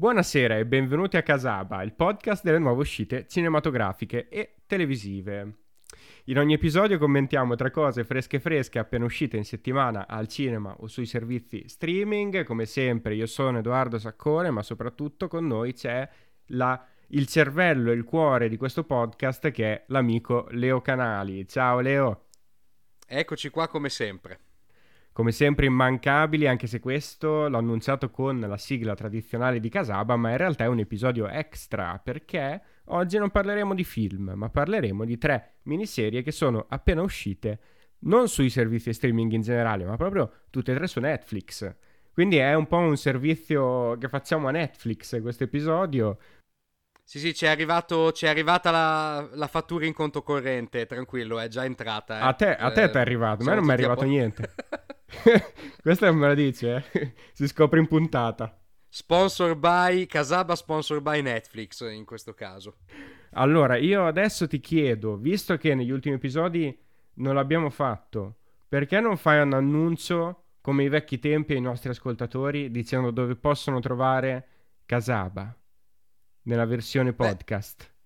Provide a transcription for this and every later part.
Buonasera e benvenuti a Casaba, il podcast delle nuove uscite cinematografiche e televisive. In ogni episodio commentiamo tre cose fresche fresche appena uscite in settimana al cinema o sui servizi streaming. Come sempre io sono Edoardo Saccone, ma soprattutto con noi c'è la, il cervello e il cuore di questo podcast che è l'amico Leo Canali. Ciao Leo! Eccoci qua come sempre come sempre immancabili, anche se questo l'ho annunciato con la sigla tradizionale di Casaba, ma in realtà è un episodio extra perché oggi non parleremo di film, ma parleremo di tre miniserie che sono appena uscite, non sui servizi streaming in generale, ma proprio tutte e tre su Netflix. Quindi è un po' un servizio che facciamo a Netflix questo episodio. Sì, sì, ci è, arrivata la, la, fattura in conto corrente, tranquillo, è già entrata. Eh. A te, a te eh, è arrivato, a me non mi è arrivato niente. Questa non me la dice, eh? si scopre in puntata. Sponsor by Casaba, sponsor by Netflix in questo caso. Allora, io adesso ti chiedo, visto che negli ultimi episodi non l'abbiamo fatto, perché non fai un annuncio come i vecchi tempi ai nostri ascoltatori dicendo dove possono trovare Casaba nella versione podcast? Beh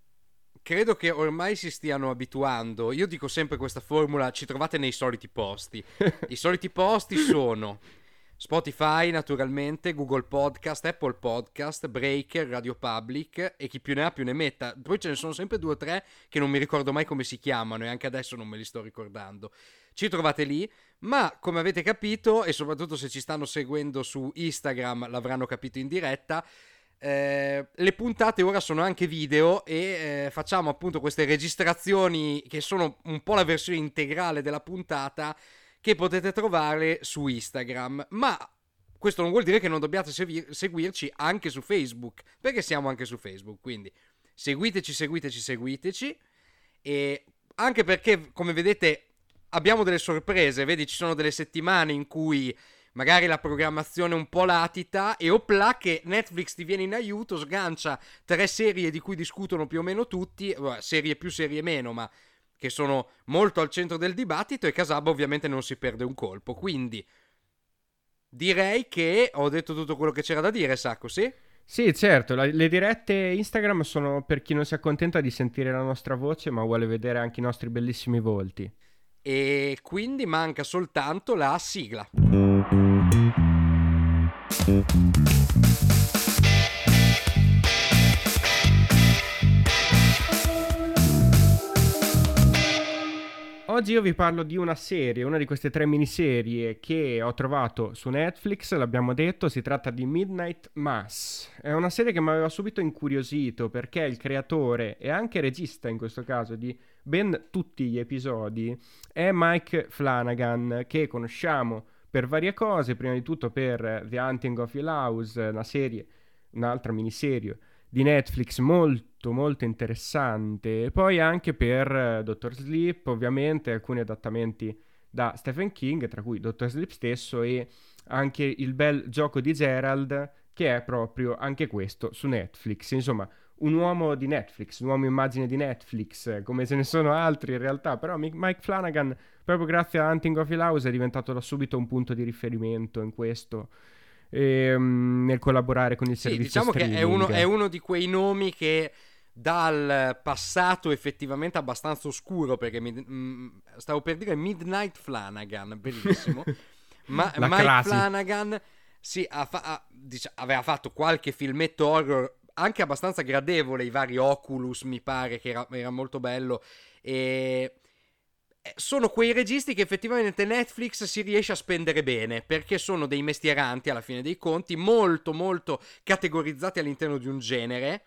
credo che ormai si stiano abituando. Io dico sempre questa formula, ci trovate nei soliti posti. I soliti posti sono Spotify, naturalmente, Google Podcast, Apple Podcast, Breaker, Radio Public e chi più ne ha più ne metta. Poi ce ne sono sempre due o tre che non mi ricordo mai come si chiamano e anche adesso non me li sto ricordando. Ci trovate lì, ma come avete capito e soprattutto se ci stanno seguendo su Instagram l'avranno capito in diretta, eh, le puntate ora sono anche video e eh, facciamo appunto queste registrazioni che sono un po' la versione integrale della puntata che potete trovare su Instagram. Ma questo non vuol dire che non dobbiate segui- seguirci anche su Facebook, perché siamo anche su Facebook, quindi seguiteci, seguiteci, seguiteci e anche perché come vedete abbiamo delle sorprese, vedi ci sono delle settimane in cui magari la programmazione un po' latita e opla che Netflix ti viene in aiuto, sgancia tre serie di cui discutono più o meno tutti, serie più, serie meno, ma che sono molto al centro del dibattito e Casaba ovviamente non si perde un colpo. Quindi direi che ho detto tutto quello che c'era da dire, Sacco, sì? Sì, certo, la, le dirette Instagram sono per chi non si accontenta di sentire la nostra voce, ma vuole vedere anche i nostri bellissimi volti. E quindi manca soltanto la sigla. Oggi io vi parlo di una serie, una di queste tre miniserie che ho trovato su Netflix, l'abbiamo detto, si tratta di Midnight Mass. È una serie che mi aveva subito incuriosito perché il creatore e anche regista in questo caso di ben tutti gli episodi è Mike Flanagan che conosciamo per varie cose, prima di tutto per The Hunting of Hill House, una serie, un'altra miniserie di Netflix molto molto interessante. E poi anche per uh, Doctor Sleep ovviamente alcuni adattamenti da Stephen King tra cui Doctor Sleep stesso e anche il bel gioco di Gerald che è proprio anche questo su Netflix. Insomma un uomo di Netflix, un uomo immagine di Netflix, come ce ne sono altri in realtà, però Mike Flanagan, proprio grazie a Hunting of Hill House, è diventato da subito un punto di riferimento in questo ehm, nel collaborare con il sì, servizio diciamo streaming. che è uno, è uno di quei nomi che dal passato effettivamente abbastanza oscuro perché mi, mh, mm, stavo per dire Midnight Flanagan bellissimo ma La Mike. Flanagan sì, ha fa- ha, dic- aveva fatto qualche filmetto horror anche abbastanza gradevole i vari Oculus mi pare che era, era molto bello e sono quei registi che effettivamente Netflix si riesce a spendere bene perché sono dei mestieranti alla fine dei conti, molto molto categorizzati all'interno di un genere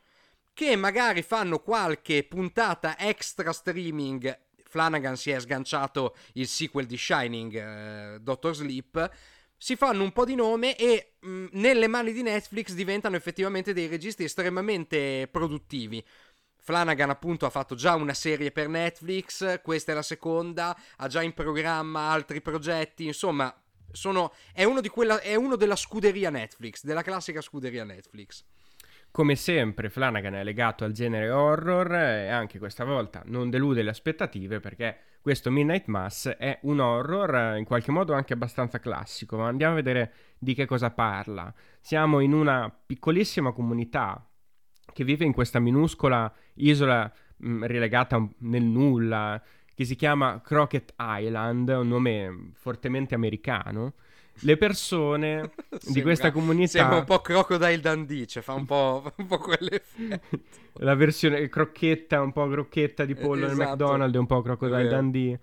che magari fanno qualche puntata extra streaming. Flanagan si è sganciato il sequel di Shining, eh, Doctor Sleep. Si fanno un po' di nome e mh, mm, nelle mani di Netflix diventano effettivamente dei registi estremamente produttivi. Flanagan appunto ha fatto già una serie per Netflix, questa è la seconda, ha già in programma altri progetti, insomma, sono, è, uno quella, è uno della scuderia Netflix, della classica scuderia Netflix. Come sempre Flanagan è legato al genere horror e anche questa volta non delude le aspettative perché questo Midnight Mass è un horror in qualche modo anche abbastanza classico, ma andiamo a vedere di che cosa parla. Siamo in una piccolissima comunità che vive in questa minuscola isola mh, mm, relegata nel nulla, che si chiama Crockett Island, un nome fortemente americano. Le persone sembra, di questa comunità. Sembra un po' Crocodile Dundee, cioè fa un po', un po. La versione crocchetta, un po' crocchetta di pollo esatto. nel McDonald's un po' Crocodile Dundee.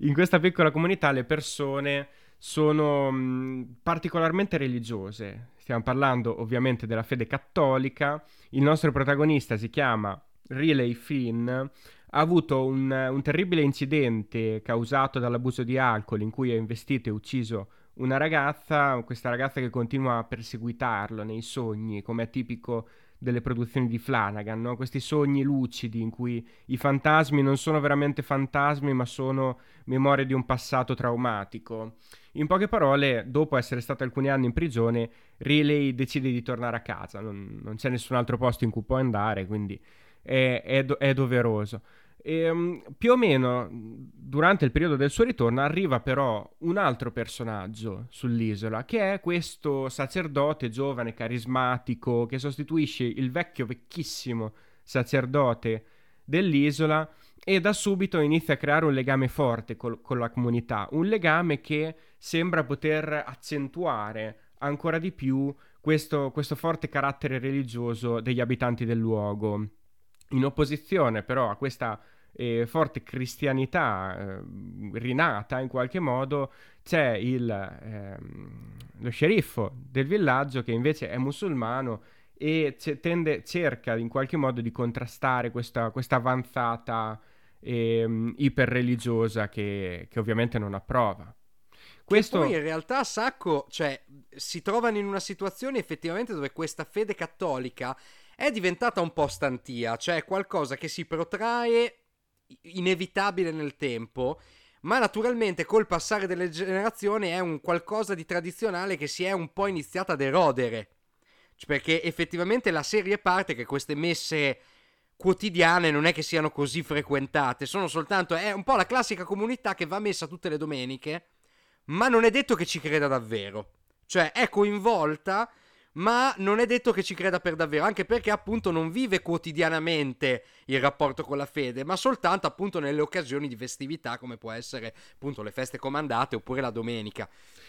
In questa piccola comunità le persone sono mh, particolarmente religiose. Stiamo parlando ovviamente della fede cattolica. Il nostro protagonista si chiama Riley Finn. Ha avuto un, un terribile incidente causato dall'abuso di alcol in cui ha investito e ucciso una ragazza, questa ragazza che continua a perseguitarlo nei sogni, come è tipico delle produzioni di Flanagan, no? questi sogni lucidi in cui i fantasmi non sono veramente fantasmi ma sono memorie di un passato traumatico. In poche parole, dopo essere stato alcuni anni in prigione, Riley decide di tornare a casa, non, non c'è nessun altro posto in cui può andare, quindi è, è, do- è doveroso. E, um, più o meno durante il periodo del suo ritorno arriva però un altro personaggio sull'isola che è questo sacerdote giovane, carismatico, che sostituisce il vecchio, vecchissimo sacerdote dell'isola e da subito inizia a creare un legame forte col, con la comunità, un legame che sembra poter accentuare ancora di più questo, questo forte carattere religioso degli abitanti del luogo. In opposizione però a questa eh, forte cristianità eh, rinata in qualche modo, c'è il, ehm, lo sceriffo del villaggio che invece è musulmano e c- tende, cerca in qualche modo di contrastare questa, questa avanzata ehm, iperreligiosa che, che ovviamente non approva. Questo... poi in realtà Sacco, cioè, si trovano in una situazione effettivamente dove questa fede cattolica è diventata un po' stantia, cioè qualcosa che si protrae inevitabile nel tempo, ma naturalmente col passare delle generazioni è un qualcosa di tradizionale che si è un po' iniziata ad erodere. Cioè, perché effettivamente la serie parte che queste messe quotidiane non è che siano così frequentate, sono soltanto è un po' la classica comunità che va messa tutte le domeniche, ma non è detto che ci creda davvero. Cioè, è coinvolta ma non è detto che ci creda per davvero, anche perché appunto non vive quotidianamente il rapporto con la fede, ma soltanto appunto nelle occasioni di festività come può essere appunto le feste comandate oppure la domenica.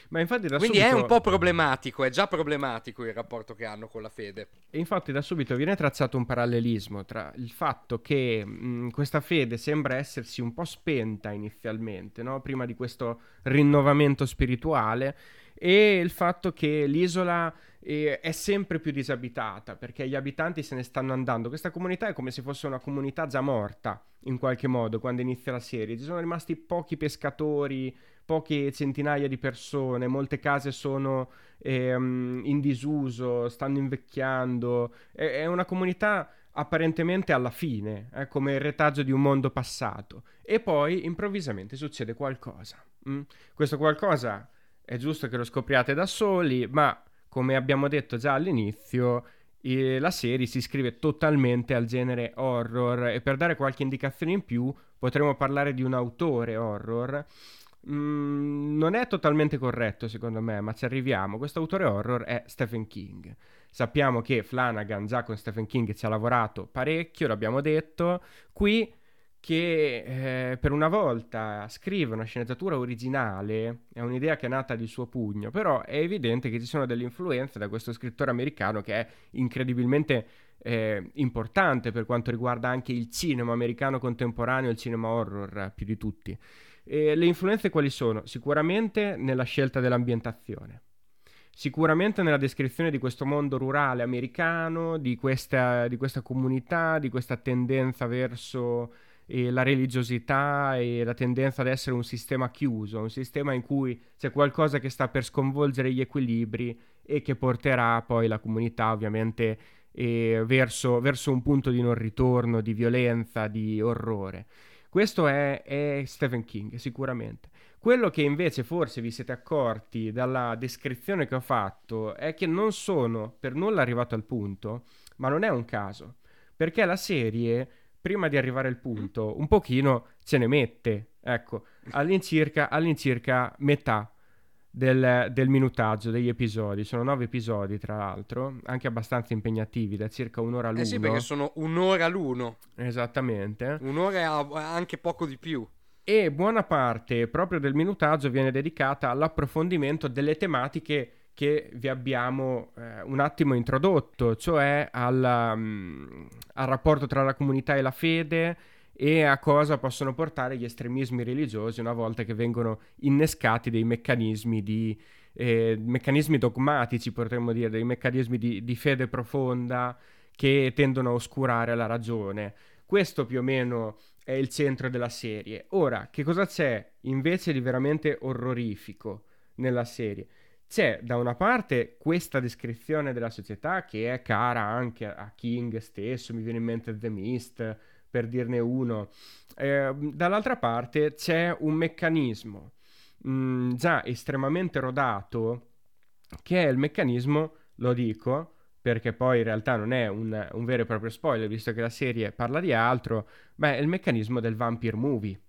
Ma infatti da Quindi subito... è un po' problematico, è già problematico il rapporto che hanno con la fede. E infatti da subito viene tracciato un parallelismo tra il fatto che mh, questa fede sembra essersi un po' spenta inizialmente, no? prima di questo rinnovamento spirituale, e il fatto che l'isola eh, è sempre più disabitata perché gli abitanti se ne stanno andando. Questa comunità è come se fosse una comunità già morta in qualche modo quando inizia la serie. Ci sono rimasti pochi pescatori, poche centinaia di persone, molte case sono ehm, in disuso, stanno invecchiando. È, è una comunità apparentemente alla fine, eh, come il retaggio di un mondo passato. E poi improvvisamente succede qualcosa. Mm? Questo qualcosa è giusto che lo scopriate da soli, ma come abbiamo detto già all'inizio, eh, la serie si iscrive totalmente al genere horror e per dare qualche indicazione in più potremmo parlare di un autore horror. Mm, non è totalmente corretto secondo me, ma ci arriviamo. Questo autore horror è Stephen King. Sappiamo che Flanagan già con Stephen King ci ha lavorato parecchio, l'abbiamo detto. Qui che eh, per una volta scrive una sceneggiatura originale, è un'idea che è nata di suo pugno, però è evidente che ci sono delle influenze da questo scrittore americano che è incredibilmente eh, importante per quanto riguarda anche il cinema americano contemporaneo, il cinema horror più di tutti. E le influenze quali sono? Sicuramente nella scelta dell'ambientazione. Sicuramente nella descrizione di questo mondo rurale americano, di questa, di questa comunità, di questa tendenza verso e la religiosità e la tendenza ad essere un sistema chiuso, un sistema in cui c'è qualcosa che sta per sconvolgere gli equilibri e che porterà poi la comunità ovviamente eh, verso, verso, un punto di non ritorno, di violenza, di orrore. Questo è, è Stephen King, sicuramente. Quello che invece forse vi siete accorti dalla descrizione che ho fatto è che non sono per nulla arrivato al punto, ma non è un caso, perché la serie prima di arrivare al punto, un pochino ce ne mette, ecco, all'incirca, all'incirca metà del, del, minutaggio degli episodi. Sono nove episodi, tra l'altro, anche abbastanza impegnativi, da circa un'ora l'uno. Eh sì, perché sono un'ora l'uno. Esattamente. Un'ora e anche poco di più. E buona parte proprio del minutaggio viene dedicata all'approfondimento delle tematiche che vi abbiamo eh, un attimo introdotto, cioè al, um, al rapporto tra la comunità e la fede e a cosa possono portare gli estremismi religiosi una volta che vengono innescati dei meccanismi di eh, meccanismi dogmatici, potremmo dire, dei meccanismi di, di, fede profonda che tendono a oscurare la ragione. Questo più o meno è il centro della serie. Ora, che cosa c'è invece di veramente orrorifico nella serie? C'è da una parte questa descrizione della società che è cara anche a King stesso, mi viene in mente The Mist, per dirne uno. Eh, dall'altra parte c'è un meccanismo mh, mm, già estremamente rodato, che è il meccanismo, lo dico, perché poi in realtà non è un, un vero e proprio spoiler, visto che la serie parla di altro, ma è il meccanismo del vampire movie.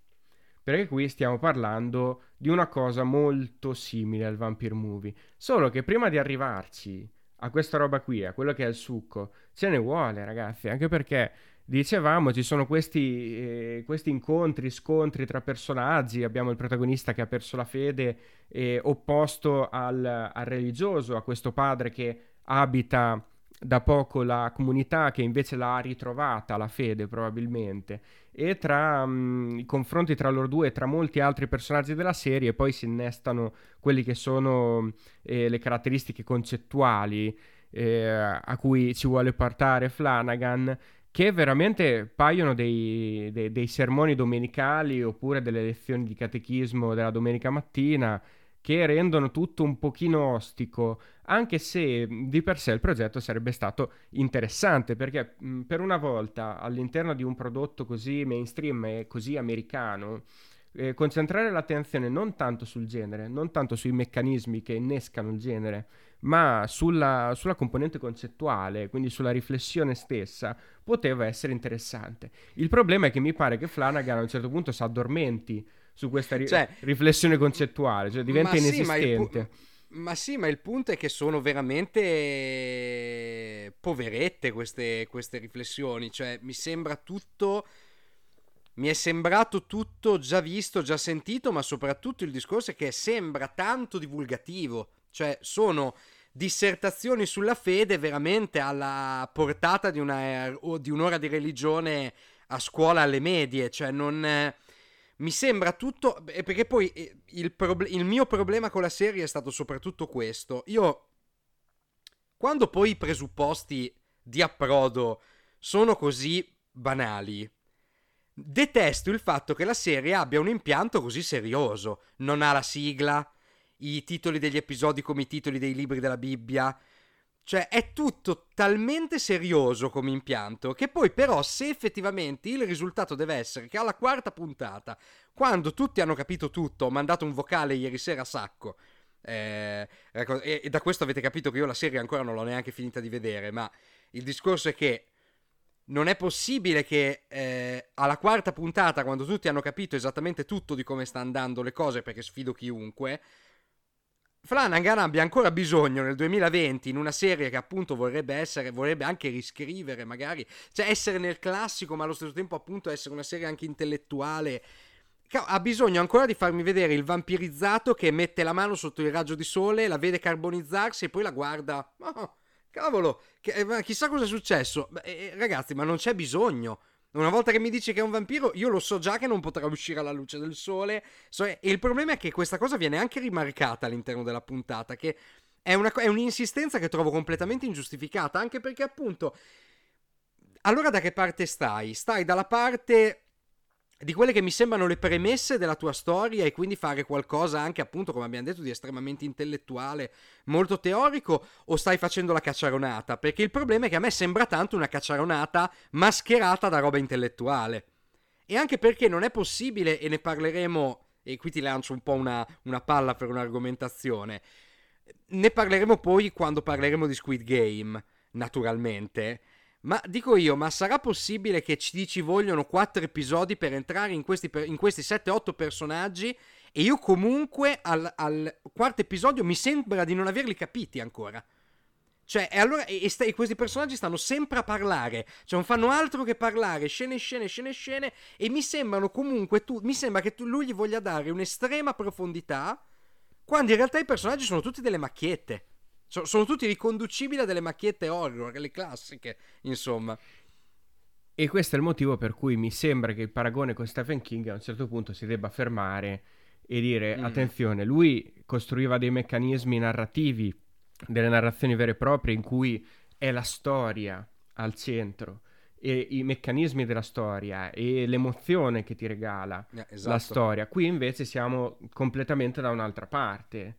Perché qui stiamo parlando di una cosa molto simile al vampire movie, solo che prima di arrivarci a questa roba qui, a quello che è il succo, ce ne vuole ragazzi, anche perché dicevamo, ci sono questi, eh, questi, incontri, scontri tra personaggi. Abbiamo il protagonista che ha perso la fede, eh, opposto al, al, religioso, a questo padre che abita da poco la comunità, che invece l'ha ritrovata la fede, probabilmente. E tra mh, mm, i confronti tra loro due e tra molti altri personaggi della serie, poi si innestano quelli che sono eh, le caratteristiche concettuali. Eh, a cui ci vuole portare Flanagan che veramente paiono dei, dei, dei, sermoni domenicali oppure delle lezioni di catechismo della domenica mattina che rendono tutto un pochino ostico, anche se di per sé il progetto sarebbe stato interessante, perché mh, per una volta all'interno di un prodotto così mainstream e così americano, eh, concentrare l'attenzione non tanto sul genere, non tanto sui meccanismi che innescano il genere, ma sulla, sulla, componente concettuale, quindi sulla riflessione stessa, poteva essere interessante. Il problema è che mi pare che Flanagan a un certo punto si addormenti su questa ri- cioè, riflessione concettuale, cioè diventa ma inesistente. Sì, ma, pu- ma sì, ma il punto è che sono veramente poverette queste, queste riflessioni, cioè mi sembra tutto mi è sembrato tutto già visto, già sentito, ma soprattutto il discorso è che sembra tanto divulgativo. Cioè, sono dissertazioni sulla fede veramente alla portata di, una, di un'ora di religione a scuola alle medie. Cioè, non. Mi sembra tutto. Perché poi eh, il, proble- il mio problema con la serie è stato soprattutto questo. Io. Quando poi i presupposti di approdo sono così banali. Detesto il fatto che la serie abbia un impianto così serioso. Non ha la sigla, i titoli degli episodi come i titoli dei libri della Bibbia. Cioè, è tutto talmente serioso come impianto che poi, però, se effettivamente il risultato deve essere che alla quarta puntata, quando tutti hanno capito tutto, ho mandato un vocale ieri sera a sacco. Eh, ecco, e, e da questo avete capito che io la serie ancora non l'ho neanche finita di vedere. Ma il discorso è che non è possibile che eh, alla quarta puntata, quando tutti hanno capito esattamente tutto di come sta andando le cose, perché sfido chiunque, Flanagan abbia ancora bisogno nel 2020 in una serie che appunto vorrebbe essere, vorrebbe anche riscrivere magari, cioè essere nel classico ma allo stesso tempo appunto essere una serie anche intellettuale. Ha bisogno ancora di farmi vedere il vampirizzato che mette la mano sotto il raggio di sole, la vede carbonizzarsi e poi la guarda. Oh, cavolo, eh, chissà cosa è successo. Eh, ragazzi, ma non c'è bisogno. Una volta che mi dici che è un vampiro, io lo so già che non potrà uscire alla luce del sole. So, e il problema è che questa cosa viene anche rimarcata all'interno della puntata, che è, una, è un'insistenza che trovo completamente ingiustificata, anche perché appunto... Allora da che parte stai? Stai dalla parte di quelle che mi sembrano le premesse della tua storia e quindi fare qualcosa anche appunto come abbiamo detto di estremamente intellettuale, molto teorico o stai facendo la cacciaronata? Perché il problema è che a me sembra tanto una cacciaronata mascherata da roba intellettuale. E anche perché non è possibile, e ne parleremo, e qui ti lancio un po' una, una palla per un'argomentazione, ne parleremo poi quando parleremo di Squid Game, naturalmente. Ma dico io, ma sarà possibile che ci, ci vogliono quattro episodi per entrare in questi, in questi 7-8 personaggi e io comunque al, al quarto episodio mi sembra di non averli capiti ancora. Cioè, e allora e, e, questi personaggi stanno sempre a parlare, cioè non fanno altro che parlare, scene, scene, scene, scene, e mi sembrano comunque tu, mi sembra che tu, lui gli voglia dare un'estrema profondità, quando in realtà i personaggi sono tutti delle macchiette. So, sono tutti riconducibili a delle macchiette horror, le classiche, insomma. E questo è il motivo per cui mi sembra che il paragone con Stephen King a un certo punto si debba fermare e dire, mm. attenzione, lui costruiva dei meccanismi narrativi delle narrazioni vere e proprie in cui è la storia al centro e i meccanismi della storia e l'emozione che ti regala eh, esatto. la storia. Qui invece siamo completamente da un'altra parte.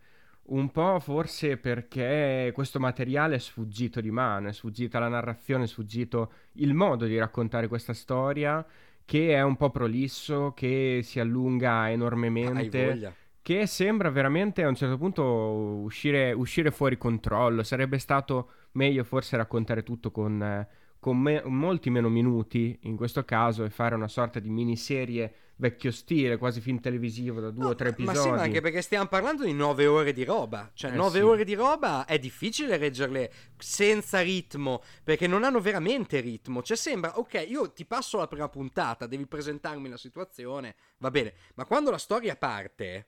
Un po' forse perché questo materiale è sfuggito di mano, è sfuggita la narrazione, è sfuggito il modo di raccontare questa storia che è un po' prolisso, che si allunga enormemente che sembra veramente a un certo punto uscire, uscire fuori controllo. Sarebbe stato meglio forse raccontare tutto con, eh, con me, molti meno minuti in questo caso e fare una sorta di miniserie vecchio stile, quasi film televisivo da due no, o tre episodi. Ma sì, ma anche perché stiamo parlando di nove ore di roba. Cioè, eh, nove sì. ore di roba è difficile reggerle senza ritmo, perché non hanno veramente ritmo. Cioè, sembra, ok, io ti passo la prima puntata, devi presentarmi la situazione, va bene. Ma quando la storia parte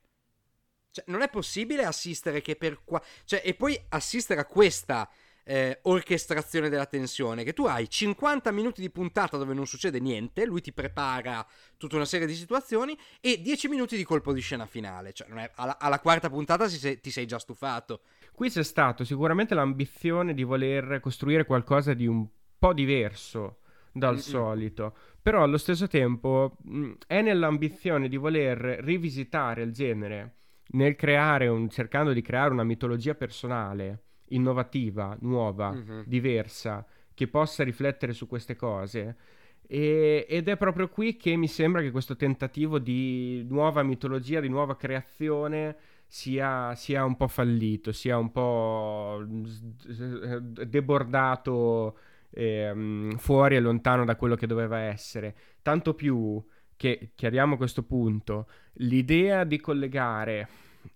cioè, non è possibile assistere che per qua... Cioè, e poi assistere a questa eh, orchestrazione della tensione, che tu hai 50 minuti di puntata dove non succede niente, lui ti prepara tutta una serie di situazioni, e 10 minuti di colpo di scena finale. Cioè, è, alla, alla, quarta puntata si, ti sei già stufato. Qui c'è stato sicuramente l'ambizione di voler costruire qualcosa di un po' diverso dal Mm-mm. solito, però allo stesso tempo mh, è nell'ambizione di voler rivisitare il genere nel creare un, cercando di creare una mitologia personale, innovativa, nuova, mm-hmm. diversa, che possa riflettere su queste cose. E, ed è proprio qui che mi sembra che questo tentativo di nuova mitologia, di nuova creazione, sia, sia un po' fallito, sia un po' debordato eh, fuori e lontano da quello che doveva essere. Tanto più che, chiariamo questo punto, l'idea di collegare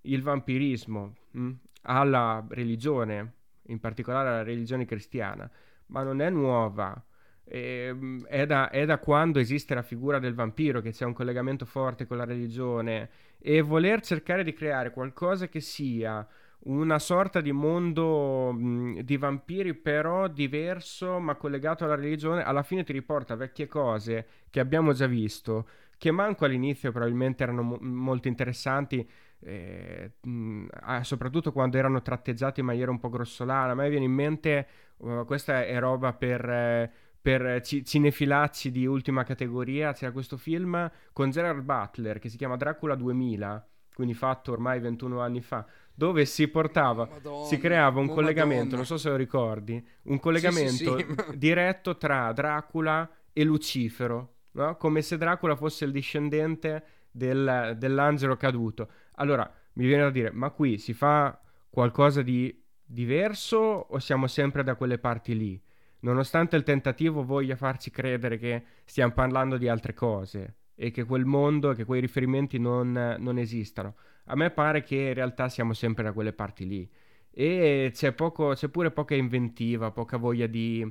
il vampirismo mh, alla religione, in particolare alla religione cristiana, ma non è nuova. E, mm, è, da, è, da, quando esiste la figura del vampiro che c'è un collegamento forte con la religione e voler cercare di creare qualcosa che sia una sorta di mondo mh, di vampiri però diverso ma collegato alla religione alla fine ti riporta vecchie cose che abbiamo già visto che manco all'inizio probabilmente erano mo- molto interessanti eh, mh, soprattutto quando erano tratteggiati in maniera un po' grossolana. A me viene in mente, uh, questa è roba per, eh, per cinefilacci di ultima categoria, c'era questo film con Gerard Butler che si chiama Dracula 2000, quindi fatto ormai 21 anni fa, dove si portava, Madonna, si creava un oh collegamento, Madonna. non so se lo ricordi, un collegamento sì, sì, sì. diretto tra Dracula e Lucifero, no? come se Dracula fosse il discendente del, dell'angelo caduto. Allora, mi viene da dire, ma qui si fa qualcosa di diverso o siamo sempre da quelle parti lì? Nonostante il tentativo voglia farci credere che stiamo parlando di altre cose e che quel mondo, che quei riferimenti non, non esistano. A me pare che in realtà siamo sempre da quelle parti lì. E c'è, poco, c'è pure poca inventiva, poca voglia di...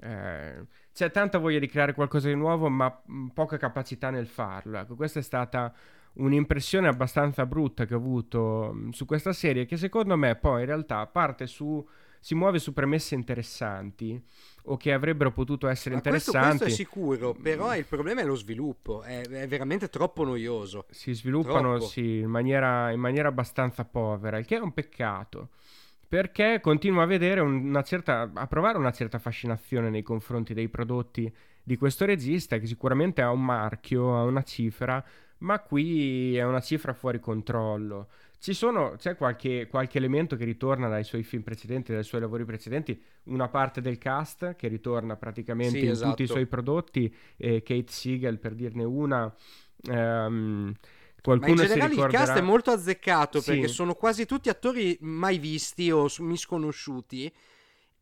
Eh, c'è tanta voglia di creare qualcosa di nuovo, ma poca capacità nel farlo. Ecco, questa è stata un'impressione abbastanza brutta che ho avuto mm, su questa serie che secondo me poi in realtà parte su si muove su premesse interessanti o che avrebbero potuto essere Ma interessanti. Questo, questo, è sicuro, però il problema è lo sviluppo, è, è veramente troppo noioso. Si sviluppano sì, in, maniera, in maniera abbastanza povera, il che è un peccato perché continuo a vedere una certa, a provare una certa fascinazione nei confronti dei prodotti di questo regista che sicuramente ha un marchio, ha una cifra, ma qui è una cifra fuori controllo. Ci sono, c'è qualche, qualche, elemento che ritorna dai suoi film precedenti, dai suoi lavori precedenti, una parte del cast che ritorna praticamente sì, in esatto. tutti i esatto. suoi prodotti, eh, Kate Siegel per dirne una. Ehm, Qualcuno Ma in generale il cast è molto azzeccato sì. perché sono quasi tutti attori mai visti o misconosciuti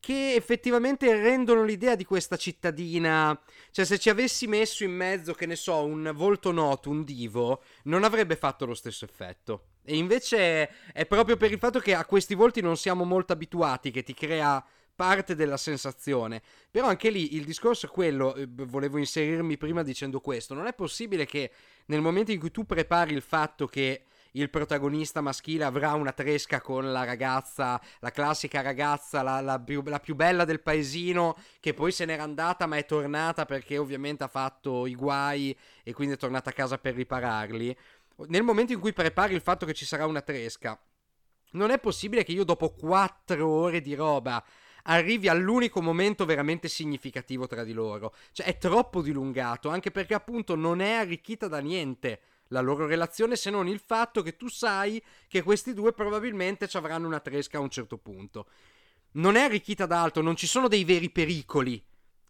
che effettivamente rendono l'idea di questa cittadina. Cioè, se ci avessi messo in mezzo, che ne so, un volto noto, un divo, non avrebbe fatto lo stesso effetto. E invece è proprio per il fatto che a questi volti non siamo molto abituati che ti crea parte della sensazione. Però anche lì il discorso è quello, eh, volevo inserirmi prima dicendo questo, non è possibile che nel momento in cui tu prepari il fatto che il protagonista maschile avrà una tresca con la ragazza, la classica ragazza, la, la, più, la, più, bella del paesino, che poi se n'era andata ma è tornata perché ovviamente ha fatto i guai e quindi è tornata a casa per ripararli. Nel momento in cui prepari il fatto che ci sarà una tresca, non è possibile che io dopo quattro ore di roba arrivi all'unico momento veramente significativo tra di loro. Cioè è troppo dilungato, anche perché appunto non è arricchita da niente la loro relazione se non il fatto che tu sai che questi due probabilmente ci avranno una tresca a un certo punto. Non è arricchita da altro, non ci sono dei veri pericoli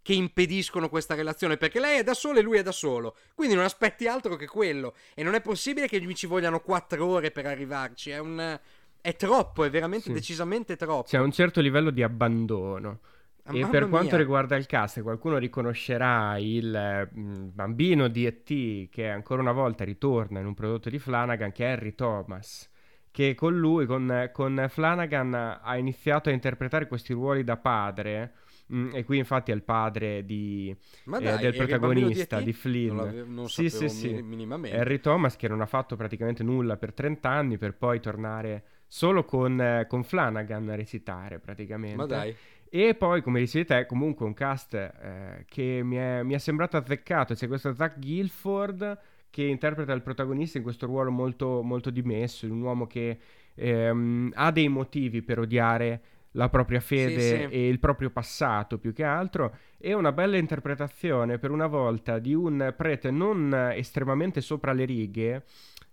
che impediscono questa relazione perché lei è da sola e lui è da solo. Quindi non aspetti altro che quello. E non è possibile che mi ci vogliano quattro ore per arrivarci. È un. È troppo, è veramente Sì. decisamente troppo. C'è un certo livello di abbandono. Ah, E mamma per quanto mia. riguarda il cast, qualcuno riconoscerà il eh, mh, bambino di E.T. che ancora una volta ritorna in un prodotto di Flanagan, che è Harry Thomas, che con lui, con, con Flanagan, ha iniziato a interpretare questi ruoli da padre, mh, e qui infatti è il padre di, eh, dai, del il bambino protagonista E.T.? di Flynn. Non, non Sì, sapevo sì, sì. mi- minimamente. Harry Thomas che non ha fatto praticamente nulla per 30 anni per poi tornare solo con, eh, con Flanagan a recitare praticamente. Ma dai. E poi, come dicevi te, comunque un cast eh, che mi è, mi è sembrato azzeccato. C'è questo Zach Guilford che interpreta il protagonista in questo ruolo molto, molto dimesso, un uomo che ehm, ha dei motivi per odiare la propria fede sì. e il proprio passato più che altro e una bella interpretazione per una volta di un prete non estremamente sopra le righe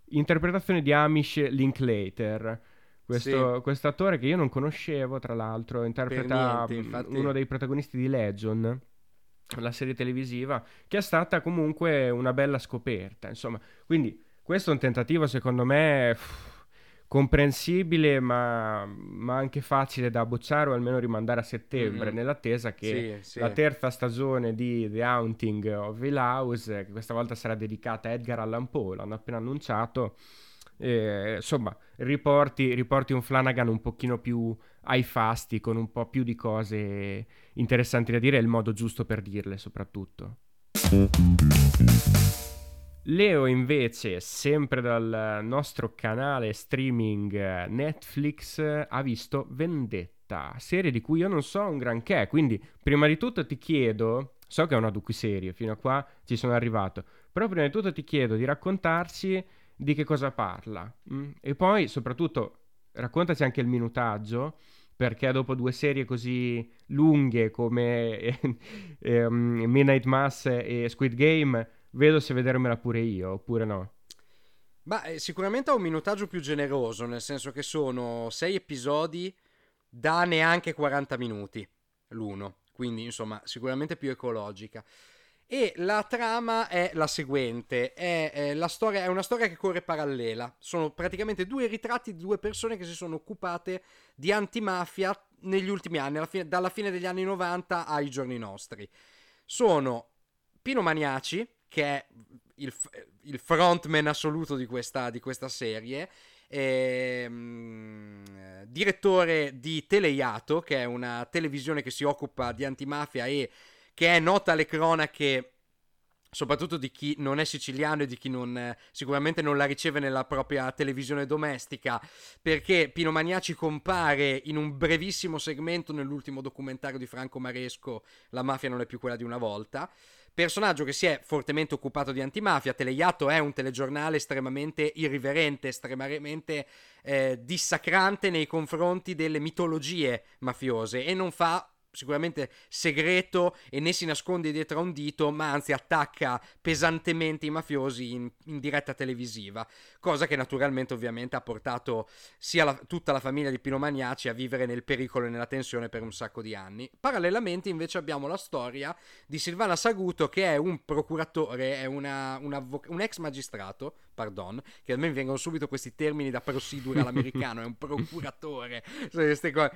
interpretazione di Amish Linklater questo, questo attore che io non conoscevo tra l'altro interpreta niente, mh, infatti. uno dei protagonisti di Legion la serie televisiva che è stata comunque una bella scoperta insomma quindi questo è un tentativo secondo me uff, comprensibile ma, ma anche facile da bocciare o almeno rimandare a settembre Mhm. nell'attesa che Sì, sì. la terza stagione di The Haunting of Hill House che questa volta sarà dedicata a Edgar Allan Poe l'hanno appena annunciato eh, insomma riporti, riporti un Flanagan un pochino più ai fasti con un po' più di cose interessanti da dire e il modo giusto per dirle soprattutto. Leo invece, sempre dal nostro canale streaming eh, Netflix, ha visto Vendetta, serie di cui io non so un granché, quindi prima di tutto ti chiedo, so che è una docuserie, fino a qua ci sono arrivato, però prima di tutto ti chiedo di raccontarci di che cosa parla mm? e poi soprattutto raccontaci anche il minutaggio perché dopo due serie così lunghe come eh, Midnight Mass e Squid Game vedo se vedermela pure io oppure no. Ma eh, sicuramente ha un minutaggio più generoso, nel senso che sono sei episodi da neanche 40 minuti l'uno, quindi insomma sicuramente più ecologica. E la trama è la seguente: è, è la storia, è una storia che corre parallela. Sono praticamente due ritratti di due persone che si sono occupate di antimafia negli ultimi anni, fine- dalla fine degli anni 90 ai giorni nostri. Sono Pino Maniaci, che è il, il frontman assoluto di questa, di questa serie, ehm, eh, direttore di Teleiato, che è una televisione che si occupa di antimafia e che è nota alle cronache soprattutto di chi non è siciliano e di chi non, eh, sicuramente non la riceve nella propria televisione domestica, perché Pino Magnaci compare in un brevissimo segmento nell'ultimo documentario di Franco Maresco, La mafia non è più quella di una volta. Personaggio che si è fortemente occupato di antimafia. Teleiato è un telegiornale estremamente irriverente, estremamente eh, dissacrante nei confronti delle mitologie mafiose e non fa sicuramente segreto e né si nasconde dietro a un dito, ma anzi attacca pesantemente i mafiosi in, in diretta televisiva, cosa che naturalmente ovviamente ha portato sia la- tutta la famiglia di Pino Magnaci a vivere nel pericolo e nella tensione per un sacco di anni. Parallelamente invece abbiamo la storia di Silvana Saguto che è un procuratore, è una- un, avvoc- un ex magistrato, pardon, che a me vengono subito questi termini da procedural americano, è un procuratore, queste cose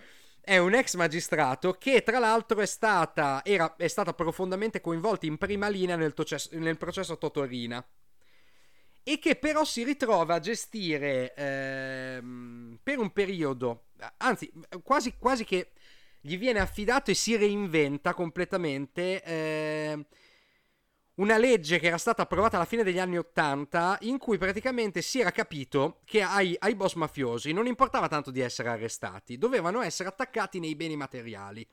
è un ex magistrato che tra l'altro è stata, era, è stata profondamente coinvolta in prima linea nel, toces- nel processo Totorina. E che però si ritrova a gestire ehm, per un periodo, anzi quasi, quasi, che gli viene affidato e si reinventa completamente eh, una legge che era stata approvata alla fine degli anni Ottanta in cui praticamente si era capito che ai, ai boss mafiosi non importava tanto di essere arrestati, dovevano essere attaccati nei beni materiali.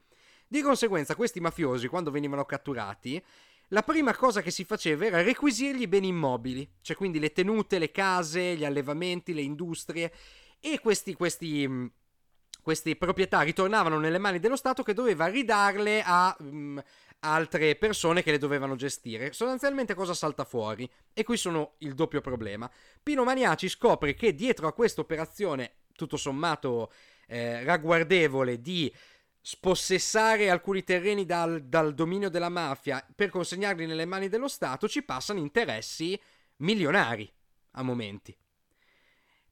Di conseguenza questi mafiosi quando venivano catturati la prima cosa che si faceva era requisirgli i beni immobili, cioè quindi le tenute, le case, gli allevamenti, le industrie e questi, questi, mm, questi proprietari tornavano nelle mani dello Stato che doveva ridarle a um, altre persone che le dovevano gestire. Sostanzialmente cosa salta fuori? E qui sono il doppio problema. Pino Maniaci scopre che dietro a questa operazione, tutto sommato eh, ragguardevole, di spossessare alcuni terreni dal, dal, dominio della mafia per consegnarli nelle mani dello Stato, ci passano interessi milionari a momenti.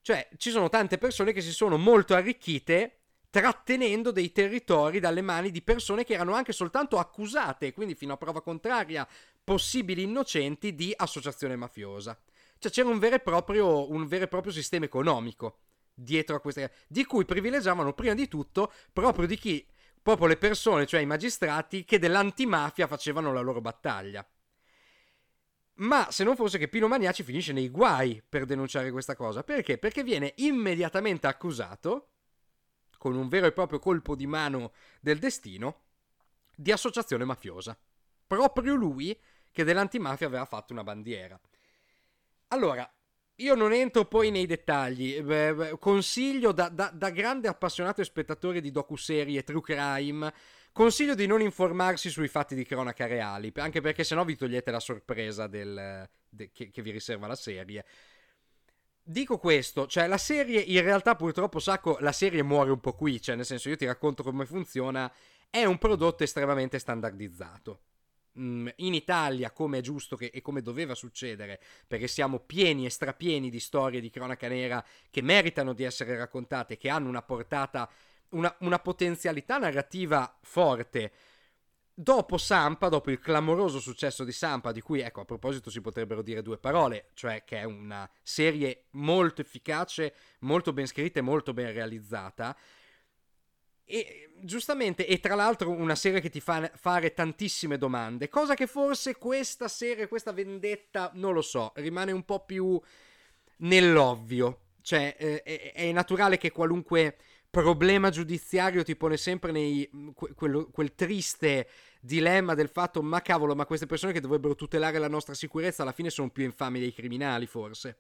Cioè, ci sono tante persone che si sono molto arricchite trattenendo dei territori dalle mani di persone che erano anche soltanto accusate, quindi fino a prova contraria, possibili innocenti di associazione mafiosa. Cioè c'era un vero e proprio, vero e proprio sistema economico dietro a queste... di cui privilegiavano prima di tutto proprio di chi proprio le persone, cioè i magistrati, che dell'antimafia facevano la loro battaglia. Ma se non fosse che Pino Maniaci finisce nei guai per denunciare questa cosa. Perché? Perché viene immediatamente accusato, con un vero e proprio colpo di mano del destino, di associazione mafiosa. Proprio lui che dell'antimafia aveva fatto una bandiera. Allora, io non entro poi nei dettagli. Beh, consiglio da, da, da, grande appassionato e spettatore di docuserie true crime. Consiglio di non informarsi sui fatti di cronaca reali, anche perché sennò vi togliete la sorpresa del, de, che, che, vi riserva la serie. Dico questo, cioè la serie in realtà purtroppo Sacco, la serie muore un po' qui, cioè nel senso io ti racconto come funziona, è un prodotto estremamente standardizzato Mm, in Italia, come è giusto che, e come doveva succedere, perché siamo pieni e strapieni di storie di cronaca nera che meritano di essere raccontate, che hanno una portata, una, una potenzialità narrativa forte. Dopo Sampa, dopo il clamoroso successo di Sampa, di cui, ecco, a proposito si potrebbero dire due parole, cioè che è una serie molto efficace, molto ben scritta e molto ben realizzata, e giustamente, e tra l'altro una serie che ti fa fare tantissime domande, cosa che forse questa serie, questa vendetta, non lo so, rimane un po' più nell'ovvio. Cioè, eh, è, è, naturale che qualunque problema giudiziario ti pone sempre nei, que, quello, quel triste dilemma del fatto, ma cavolo, ma queste persone che dovrebbero tutelare la nostra sicurezza alla fine sono più infami dei criminali, forse.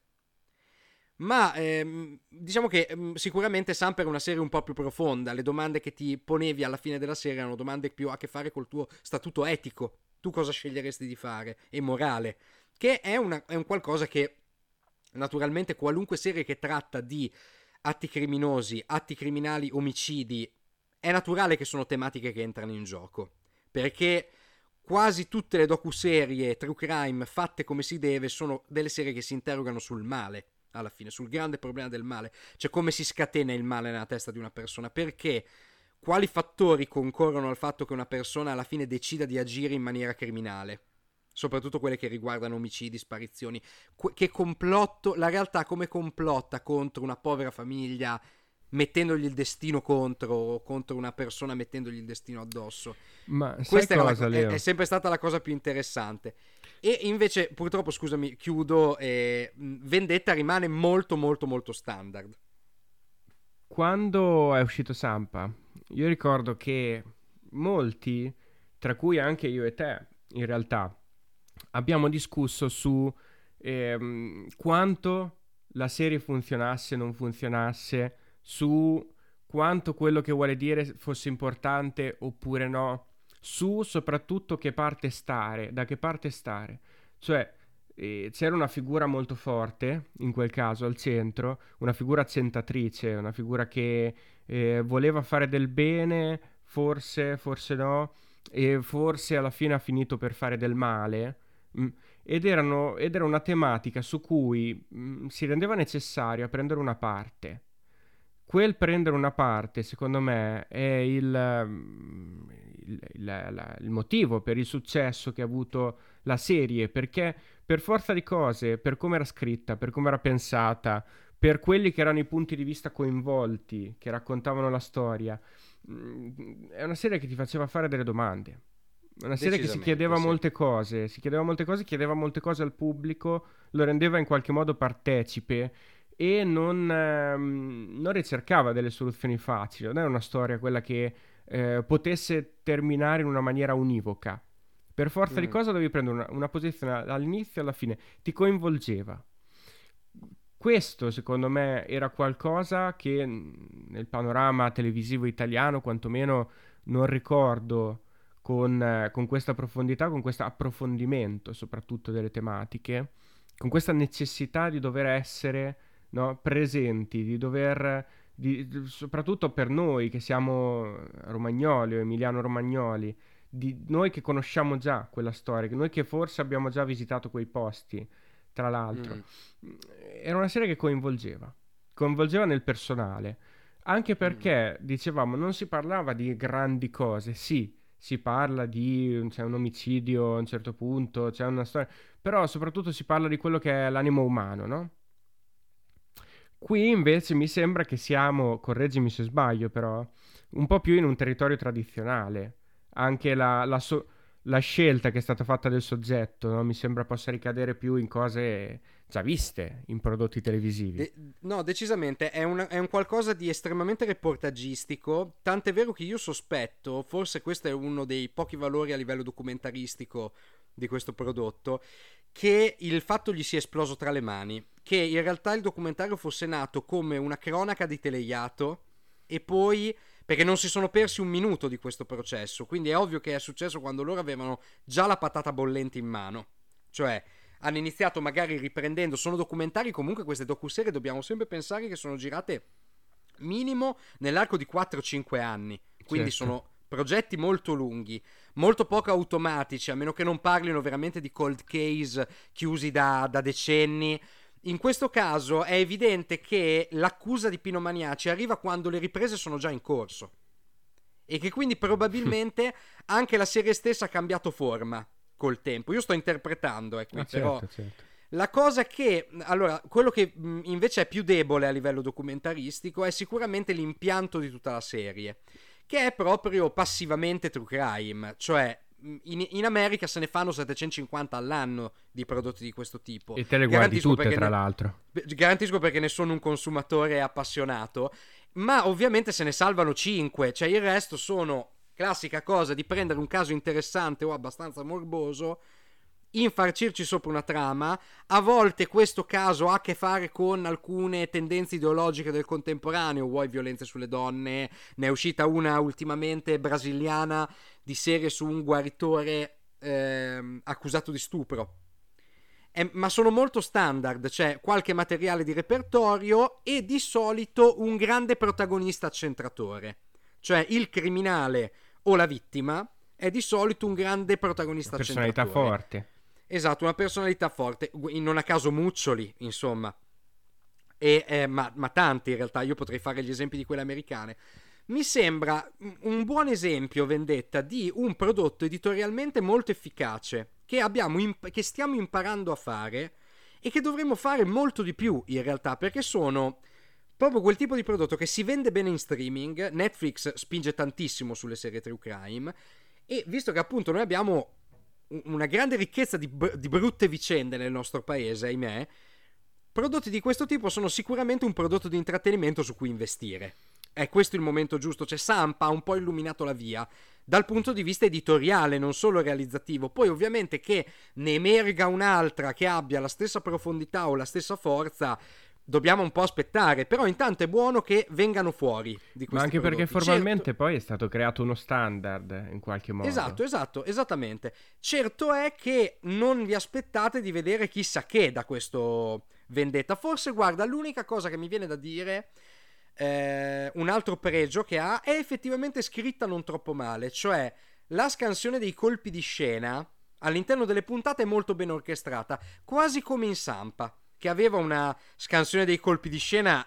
Ma ehm, diciamo che ehm, sicuramente Samper è una serie un po' più profonda. Le domande che ti ponevi alla fine della serie erano domande più a che fare col tuo statuto etico. Tu cosa sceglieresti di fare? E morale. Che è, una, è un qualcosa che naturalmente qualunque serie che tratta di atti criminosi, atti criminali, omicidi, è naturale che sono tematiche che entrano in gioco. Perché quasi tutte le docuserie true crime fatte come si deve sono delle serie che si interrogano sul male alla fine, sul grande problema del male, cioè come si scatena il male nella testa di una persona, perché? Quali fattori concorrono al fatto che una persona alla fine decida di agire in maniera criminale, soprattutto quelle che riguardano omicidi, sparizioni, che complotto, la realtà come complotta contro una povera famiglia mettendogli il destino contro o contro una persona mettendogli il destino addosso. Ma questa cosa, la, è, è, sempre stata la cosa più interessante. E invece, purtroppo, scusami, chiudo. Eh, Vendetta rimane molto, molto, molto standard. Quando è uscito Sampa, io ricordo che molti, tra cui anche io e te, in realtà, abbiamo discusso su ehm, quanto la serie funzionasse o non funzionasse, su quanto quello che vuole dire fosse importante oppure no su soprattutto che parte stare, da che parte stare. Cioè, eh, c'era una figura molto forte, in quel caso al centro, una figura accentatrice, una figura che eh, voleva fare del bene, forse, forse no, e forse alla fine ha finito per fare del male. Mm. Ed, erano, ed, era una tematica su cui mh, mm, si rendeva necessario prendere una parte quel prendere una parte, secondo me, è il, il, il, il, motivo per il successo che ha avuto la serie, perché per forza di cose, per come era scritta, per come era pensata, per quelli che erano i punti di vista coinvolti, che raccontavano la storia, mm, è una serie che ti faceva fare delle domande. Una serie che si chiedeva sì. molte cose, si chiedeva molte cose, chiedeva molte cose al pubblico, lo rendeva in qualche modo partecipe e non, ehm, non ricercava delle soluzioni facili. Non era una storia quella che eh, potesse terminare in una maniera univoca. Per forza mm. di cosa dovevi prendere una, una posizione all'inizio e alla fine. Ti coinvolgeva. Questo, secondo me, era qualcosa che nel panorama televisivo italiano, quantomeno, non ricordo con, eh, con questa profondità, con questo approfondimento soprattutto delle tematiche, con questa necessità di dover essere no, presenti, di dover, di, soprattutto per noi che siamo romagnoli o emiliano-romagnoli, di noi che conosciamo già quella storia, noi che forse abbiamo già visitato quei posti, tra l'altro. Mm. Era una serie che coinvolgeva, coinvolgeva nel personale, anche perché, mm. dicevamo, non si parlava di grandi cose, sì, si parla di c'è un omicidio a un certo punto, c'è una storia, però soprattutto si parla di quello che è l'animo umano, no? Qui invece mi sembra che siamo, correggimi se sbaglio però, un po' più in un territorio tradizionale. Anche la, la, so- la scelta che è stata fatta del soggetto no? mi sembra possa ricadere più in cose già viste in prodotti televisivi. De- no, decisamente, è, una, è, un qualcosa di estremamente reportagistico, tant'è vero che io sospetto, forse questo è uno dei pochi valori a livello documentaristico di questo prodotto, che il fatto gli sia esploso tra le mani, che in realtà il documentario fosse nato come una cronaca di Teleiato e poi perché non si sono persi un minuto di questo processo, quindi è ovvio che è successo quando loro avevano già la patata bollente in mano. Cioè, hanno iniziato magari riprendendo, sono documentari comunque queste docuserie dobbiamo sempre pensare che sono girate minimo nell'arco di 4-5 anni, quindi certo. sono progetti molto lunghi, molto poco automatici, a meno che non parlino veramente di cold case chiusi da, da decenni. In questo caso è evidente che l'accusa di Pino Maniaci arriva quando le riprese sono già in corso e che quindi probabilmente anche la serie stessa ha cambiato forma col tempo. Io sto interpretando, eh, qui, ah, però certo, certo. La cosa che, allora, quello che invece è più debole a livello documentaristico è sicuramente l'impianto di tutta la serie che è proprio passivamente true crime, cioè in, in, America se ne fanno 750 all'anno di prodotti di questo tipo. E te le guardi tutte, tra ne, l'altro. Garantisco perché ne sono un consumatore appassionato, ma ovviamente se ne salvano 5, cioè il resto sono classica cosa di prendere un caso interessante o abbastanza morboso infarcirci sopra una trama. A volte questo caso ha a che fare con alcune tendenze ideologiche del contemporaneo, vuoi violenze sulle donne, ne è uscita una ultimamente brasiliana di serie su un guaritore eh, accusato di stupro. Eh, ma sono molto standard, c'è qualche materiale di repertorio e di solito un grande protagonista accentratore, cioè il criminale o la vittima è di solito un grande protagonista accentratore. Personalità forte. Esatto, una personalità forte, non a caso Muccioli, insomma. E, eh, ma, ma tanti in realtà, io potrei fare gli esempi di quelle americane. Mi sembra un buon esempio, Vendetta, di un prodotto editorialmente molto efficace che, imp- che stiamo imparando a fare e che dovremmo fare molto di più in realtà, perché sono proprio quel tipo di prodotto che si vende bene in streaming. Netflix spinge tantissimo sulle serie true crime. E visto che appunto noi abbiamo una grande ricchezza di, br- di brutte vicende nel nostro paese, ahimè, prodotti di questo tipo sono sicuramente un prodotto di intrattenimento su cui investire. È questo il momento giusto, cioè Sampa ha un po' illuminato la via dal punto di vista editoriale, non solo realizzativo. Poi ovviamente che ne emerga un'altra che abbia la stessa profondità o la stessa forza dobbiamo un po' aspettare, però intanto è buono che vengano fuori di Ma anche prodotti. perché formalmente certo... poi è stato creato uno standard in qualche modo. Esatto, esatto, esattamente. Certo è che non vi aspettate di vedere chissà che da questo vendetta. Forse, guarda, l'unica cosa che mi viene da dire eh, un altro pregio che ha è effettivamente scritta non troppo male, cioè la scansione dei colpi di scena all'interno delle puntate è molto ben orchestrata, quasi come in Sampa che aveva una scansione dei colpi di scena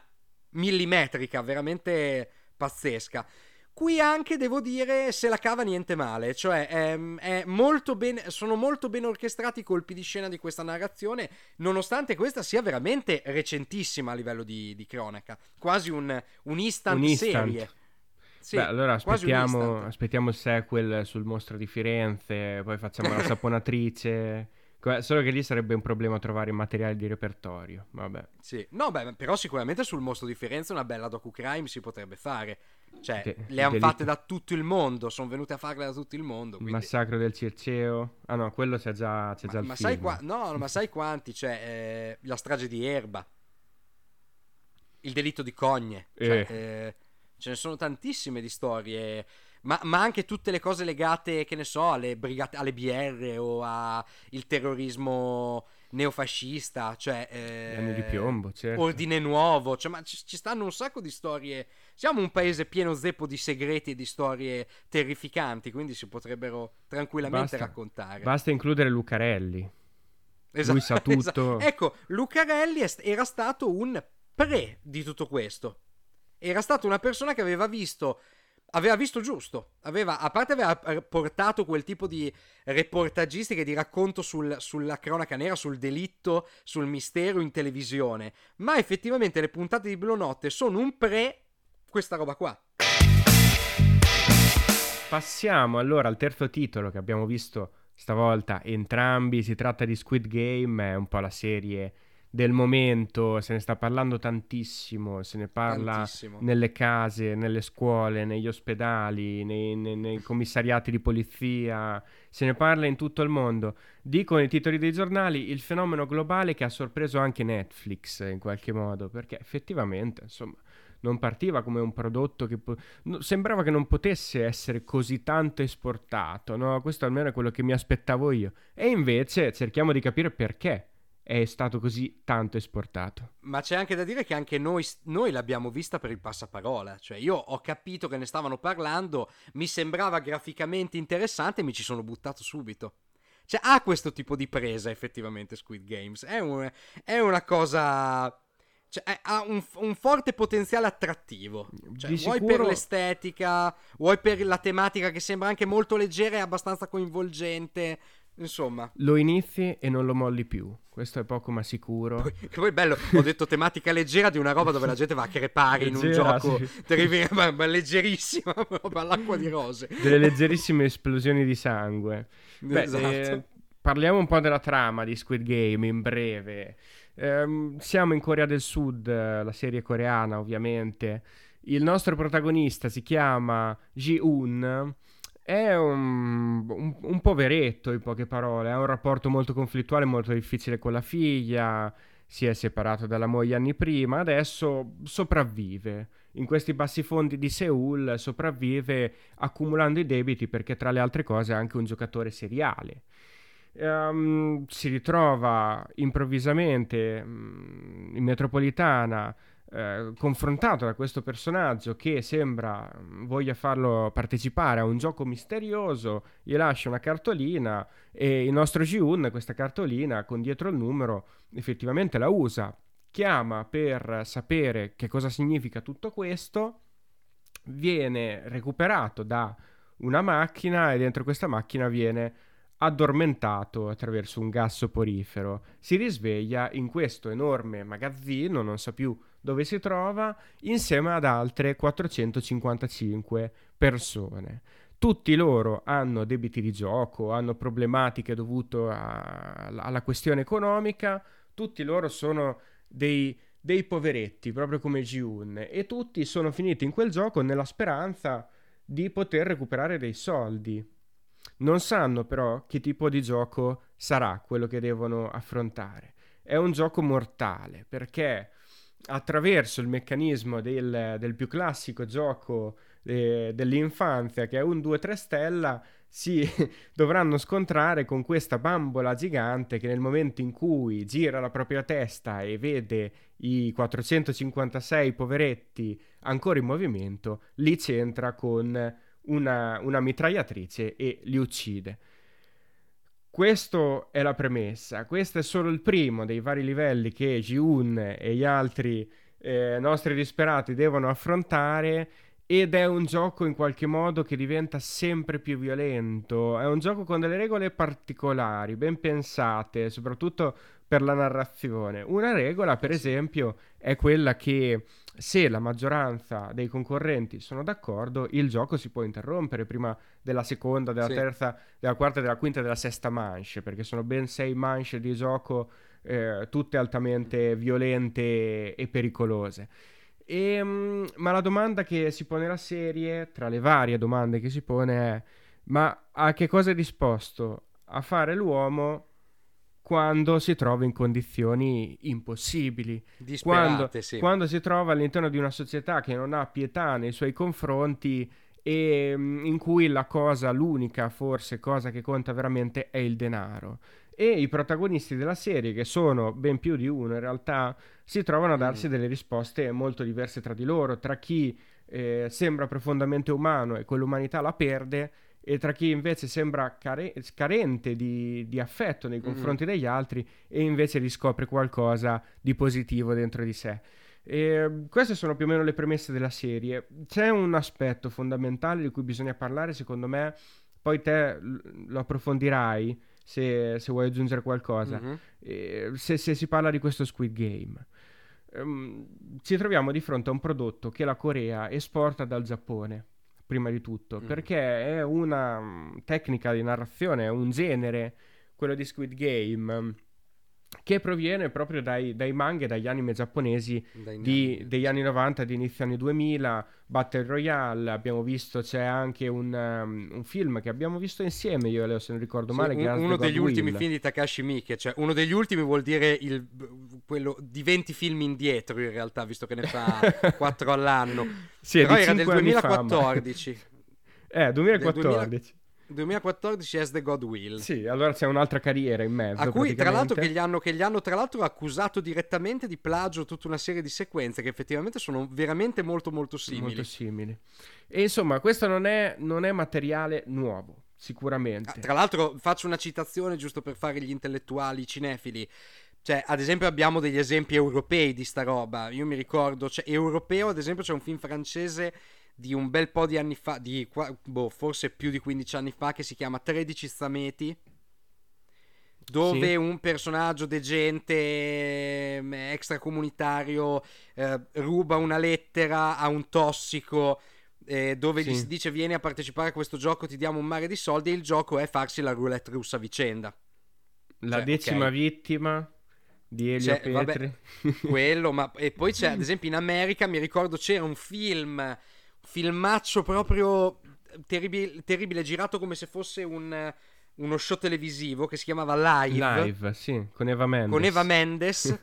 millimetrica, veramente pazzesca. Qui anche devo dire se la cava niente male, cioè è, è molto ben, sono molto ben orchestrati i colpi di scena di questa narrazione, nonostante questa sia veramente recentissima a livello di, di cronaca, quasi un, un instant, un instant. serie. Sì, Beh, allora aspettiamo, aspettiamo il sequel sul mostro di Firenze, poi facciamo la saponatrice. Solo che lì sarebbe un problema trovare materiale di repertorio. Vabbè. Sì, no, beh, però sicuramente sul mostro di Firenze una bella docu-crime si potrebbe fare. Cioè, De- le hanno fatte da tutto il mondo, sono venute a farle da tutto il mondo. Quindi... Massacro del Circeo. Ah no, quello c'è già, c'è ma, già il ma film. Sai qua... No, ma sai quanti? Cioè, eh, la strage di Erba. Il delitto di Cogne. Cioè, eh. Eh, ce ne sono tantissime di storie. Ma, ma, anche tutte le cose legate, che ne so, alle, brigate, alle BR o al terrorismo neofascista, cioè... Eh, anni di piombo, certo. Ordine nuovo, cioè, ma ci, ci, stanno un sacco di storie. Siamo un paese pieno zeppo di segreti e di storie terrificanti, quindi si potrebbero tranquillamente basta, raccontare. Basta includere Lucarelli. Esatto, Lui sa tutto. Esatto. Ecco, Lucarelli era stato un pre di tutto questo. Era stata una persona che aveva visto aveva visto giusto. Aveva, a parte aveva portato quel tipo di reportagistica e di racconto sul, sulla cronaca nera, sul delitto, sul mistero in televisione. Ma effettivamente le puntate di Blue Notte sono un pre questa roba qua. Passiamo allora al terzo titolo che abbiamo visto stavolta entrambi. Si tratta di Squid Game, è un po' la serie del momento, se ne sta parlando tantissimo, se ne parla tantissimo. nelle case, nelle scuole, negli ospedali, nei, nei, nei, commissariati di polizia, se ne parla in tutto il mondo. Dicono i titoli dei giornali il fenomeno globale che ha sorpreso anche Netflix in qualche modo, perché effettivamente, insomma, non partiva come un prodotto che po- no, sembrava che non potesse essere così tanto esportato, no? Questo almeno è quello che mi aspettavo io. E invece cerchiamo di capire perché è stato così tanto esportato. Ma c'è anche da dire che anche noi, noi, l'abbiamo vista per il passaparola. Cioè, io ho capito che ne stavano parlando, mi sembrava graficamente interessante e mi ci sono buttato subito. Cioè, ha questo tipo di presa effettivamente Squid Games. È, un, è una cosa. Cioè, ha un, un, forte potenziale attrattivo. Cioè, vuoi sicuro... per l'estetica, vuoi per la tematica che sembra anche molto leggera e abbastanza coinvolgente. Insomma, lo inizi e non lo molli più. Questo è poco ma sicuro. Poi, che poi bello, ho detto tematica leggera di una roba dove la gente va a crepare in un gioco sì. terribile, ma, ma leggerissima, roba all'acqua di rose. Delle leggerissime esplosioni di sangue. Beh, esatto. eh, parliamo un po' della trama di Squid Game in breve. Eh, siamo in Corea del Sud, la serie coreana ovviamente. Il nostro protagonista si chiama Ji-un è un, un, un, poveretto, in poche parole. Ha un rapporto molto conflittuale, molto difficile con la figlia. Si è separato dalla moglie anni prima. Adesso sopravvive. In questi bassi fondi di Seoul sopravvive accumulando i debiti perché, tra le altre cose, è anche un giocatore seriale. Um, si ritrova improvvisamente um, in metropolitana eh, confrontato da questo personaggio che sembra mm, voglia farlo partecipare a un gioco misterioso, gli lascia una cartolina e il nostro Ji-un questa cartolina con dietro il numero effettivamente la usa, chiama per sapere che cosa significa tutto questo, viene recuperato da una macchina e dentro questa macchina viene addormentato attraverso un gas soporifero. Si risveglia in questo enorme magazzino, non sa più dove si trova, insieme ad altre 455 persone. Tutti loro hanno debiti di gioco, hanno problematiche dovute alla questione economica, tutti loro sono dei, dei poveretti, proprio come Ji-un, e tutti sono finiti in quel gioco nella speranza di poter recuperare dei soldi. Non sanno però che tipo di gioco sarà quello che devono affrontare. È un gioco mortale perché attraverso il meccanismo del, del più classico gioco eh, dell'infanzia che è un 2-3 stella si dovranno scontrare con questa bambola gigante che nel momento in cui gira la propria testa e vede i 456 poveretti ancora in movimento, li centra con una, una mitragliatrice e li uccide. Questo è la premessa, questo è solo il primo dei vari livelli che Ji-un e gli altri eh, nostri disperati devono affrontare ed è un gioco in qualche modo che diventa sempre più violento. È un gioco con delle regole particolari, ben pensate, soprattutto per la narrazione. Una regola, per esempio, è quella che se la maggioranza dei concorrenti sono d'accordo, il gioco si può interrompere prima della seconda, della sì. terza, della quarta, della quinta e della sesta manche, perché sono ben sei manche di gioco, eh, tutte altamente violente e pericolose. E, ehm, ma la domanda che si pone la serie, tra le varie domande che si pone, è: ma a che cosa è disposto a fare l'uomo quando si trova in condizioni impossibili? Quando, sì. quando si trova all'interno di una società che non ha pietà nei suoi confronti e mm, in cui la cosa, l'unica forse cosa che conta veramente è il denaro e i protagonisti della serie, che sono ben più di uno in realtà, si trovano a darsi mm. delle risposte molto diverse tra di loro, tra chi eh, sembra profondamente umano e quell'umanità la perde, e tra chi invece sembra care- carente di, di, affetto nei confronti mm. degli altri e invece riscopre qualcosa di positivo dentro di sé. E queste sono più o meno le premesse della serie. C'è un aspetto fondamentale di cui bisogna parlare, secondo me, poi te lo approfondirai se, se vuoi aggiungere qualcosa. Mm-hmm. Eh, se, se, si parla di questo Squid Game. Um, ci troviamo di fronte a un prodotto che la Corea esporta dal Giappone, prima di tutto, mm. perché è una um, tecnica di narrazione, è un genere, quello di Squid Game che proviene proprio dai, dai manga e dagli anime giapponesi di, degli anni 90, di inizio anni 2000, Battle Royale, abbiamo visto c'è anche un, um, un film che abbiamo visto insieme, io e Leo se non ricordo sì, male, un, uno degli ultimi film di Takashi Miike, cioè uno degli ultimi vuol dire il, quello di 20 film indietro in realtà, visto che ne fa 4 all'anno. Sì, Però era del 2014. Fa, eh, 2014. 2014 As the God Will. Sì, allora c'è un'altra carriera in mezzo. A cui, tra l'altro, che gli, hanno, che gli hanno tra l'altro accusato direttamente di plagio tutta una serie di sequenze che effettivamente sono veramente molto, molto simili. Molto simili. E insomma, questo non è, non è materiale nuovo. Sicuramente. Ah, tra l'altro, faccio una citazione giusto per fare gli intellettuali cinefili. Cioè, ad esempio, abbiamo degli esempi europei di sta roba. Io mi ricordo, cioè, europeo, ad esempio, c'è un film francese di un bel po' di anni fa, di boh, forse più di 15 anni fa, che si chiama 13 Zameti. Dove sì. un personaggio degente, mm, extracomunitario, eh, ruba una lettera a un tossico. Eh, dove sì. gli si dice vieni a partecipare a questo gioco, ti diamo un mare di soldi. E il gioco è farsi la roulette russa a vicenda. La cioè, decima okay. vittima di Elio cioè, Petri. Vabbè, quello, ma e poi c'è, ad esempio, in America mi ricordo c'era un film filmaccio proprio terribile, terribile girato come se fosse un, uno show televisivo che si chiamava Live. Live, sì, con Eva Mendes. Con Eva Mendes,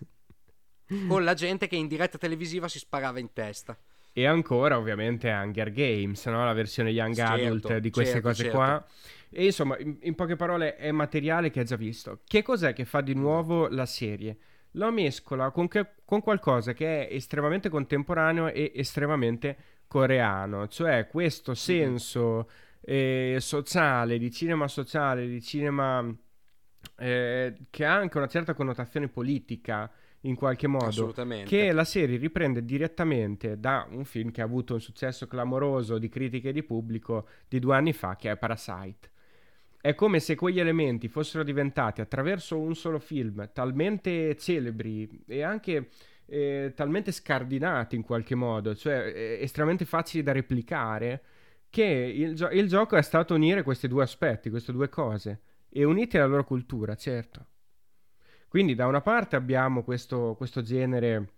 con la gente che in diretta televisiva si sparava in testa. E ancora, ovviamente, Hunger Games, no? la versione young certo, adult di queste certo, cose certo. qua. E insomma, in, in, poche parole, è materiale che hai già visto. Che cos'è che fa di nuovo la serie? Lo mescola con, che, con qualcosa che è estremamente contemporaneo e estremamente coreano, cioè questo senso eh, sociale, di cinema sociale, di cinema eh, che ha anche una certa connotazione politica in qualche modo, che la serie riprende direttamente da un film che ha avuto un successo clamoroso di critiche e di pubblico di due anni fa, che è Parasite. È come se quegli elementi fossero diventati attraverso un solo film talmente celebri e anche eh, talmente scardinati in qualche modo, cioè estremamente facili da replicare, che il, gio- il gioco è stato unire questi due aspetti, queste due cose, e uniti alla loro cultura, certo. Quindi da una parte abbiamo questo, questo genere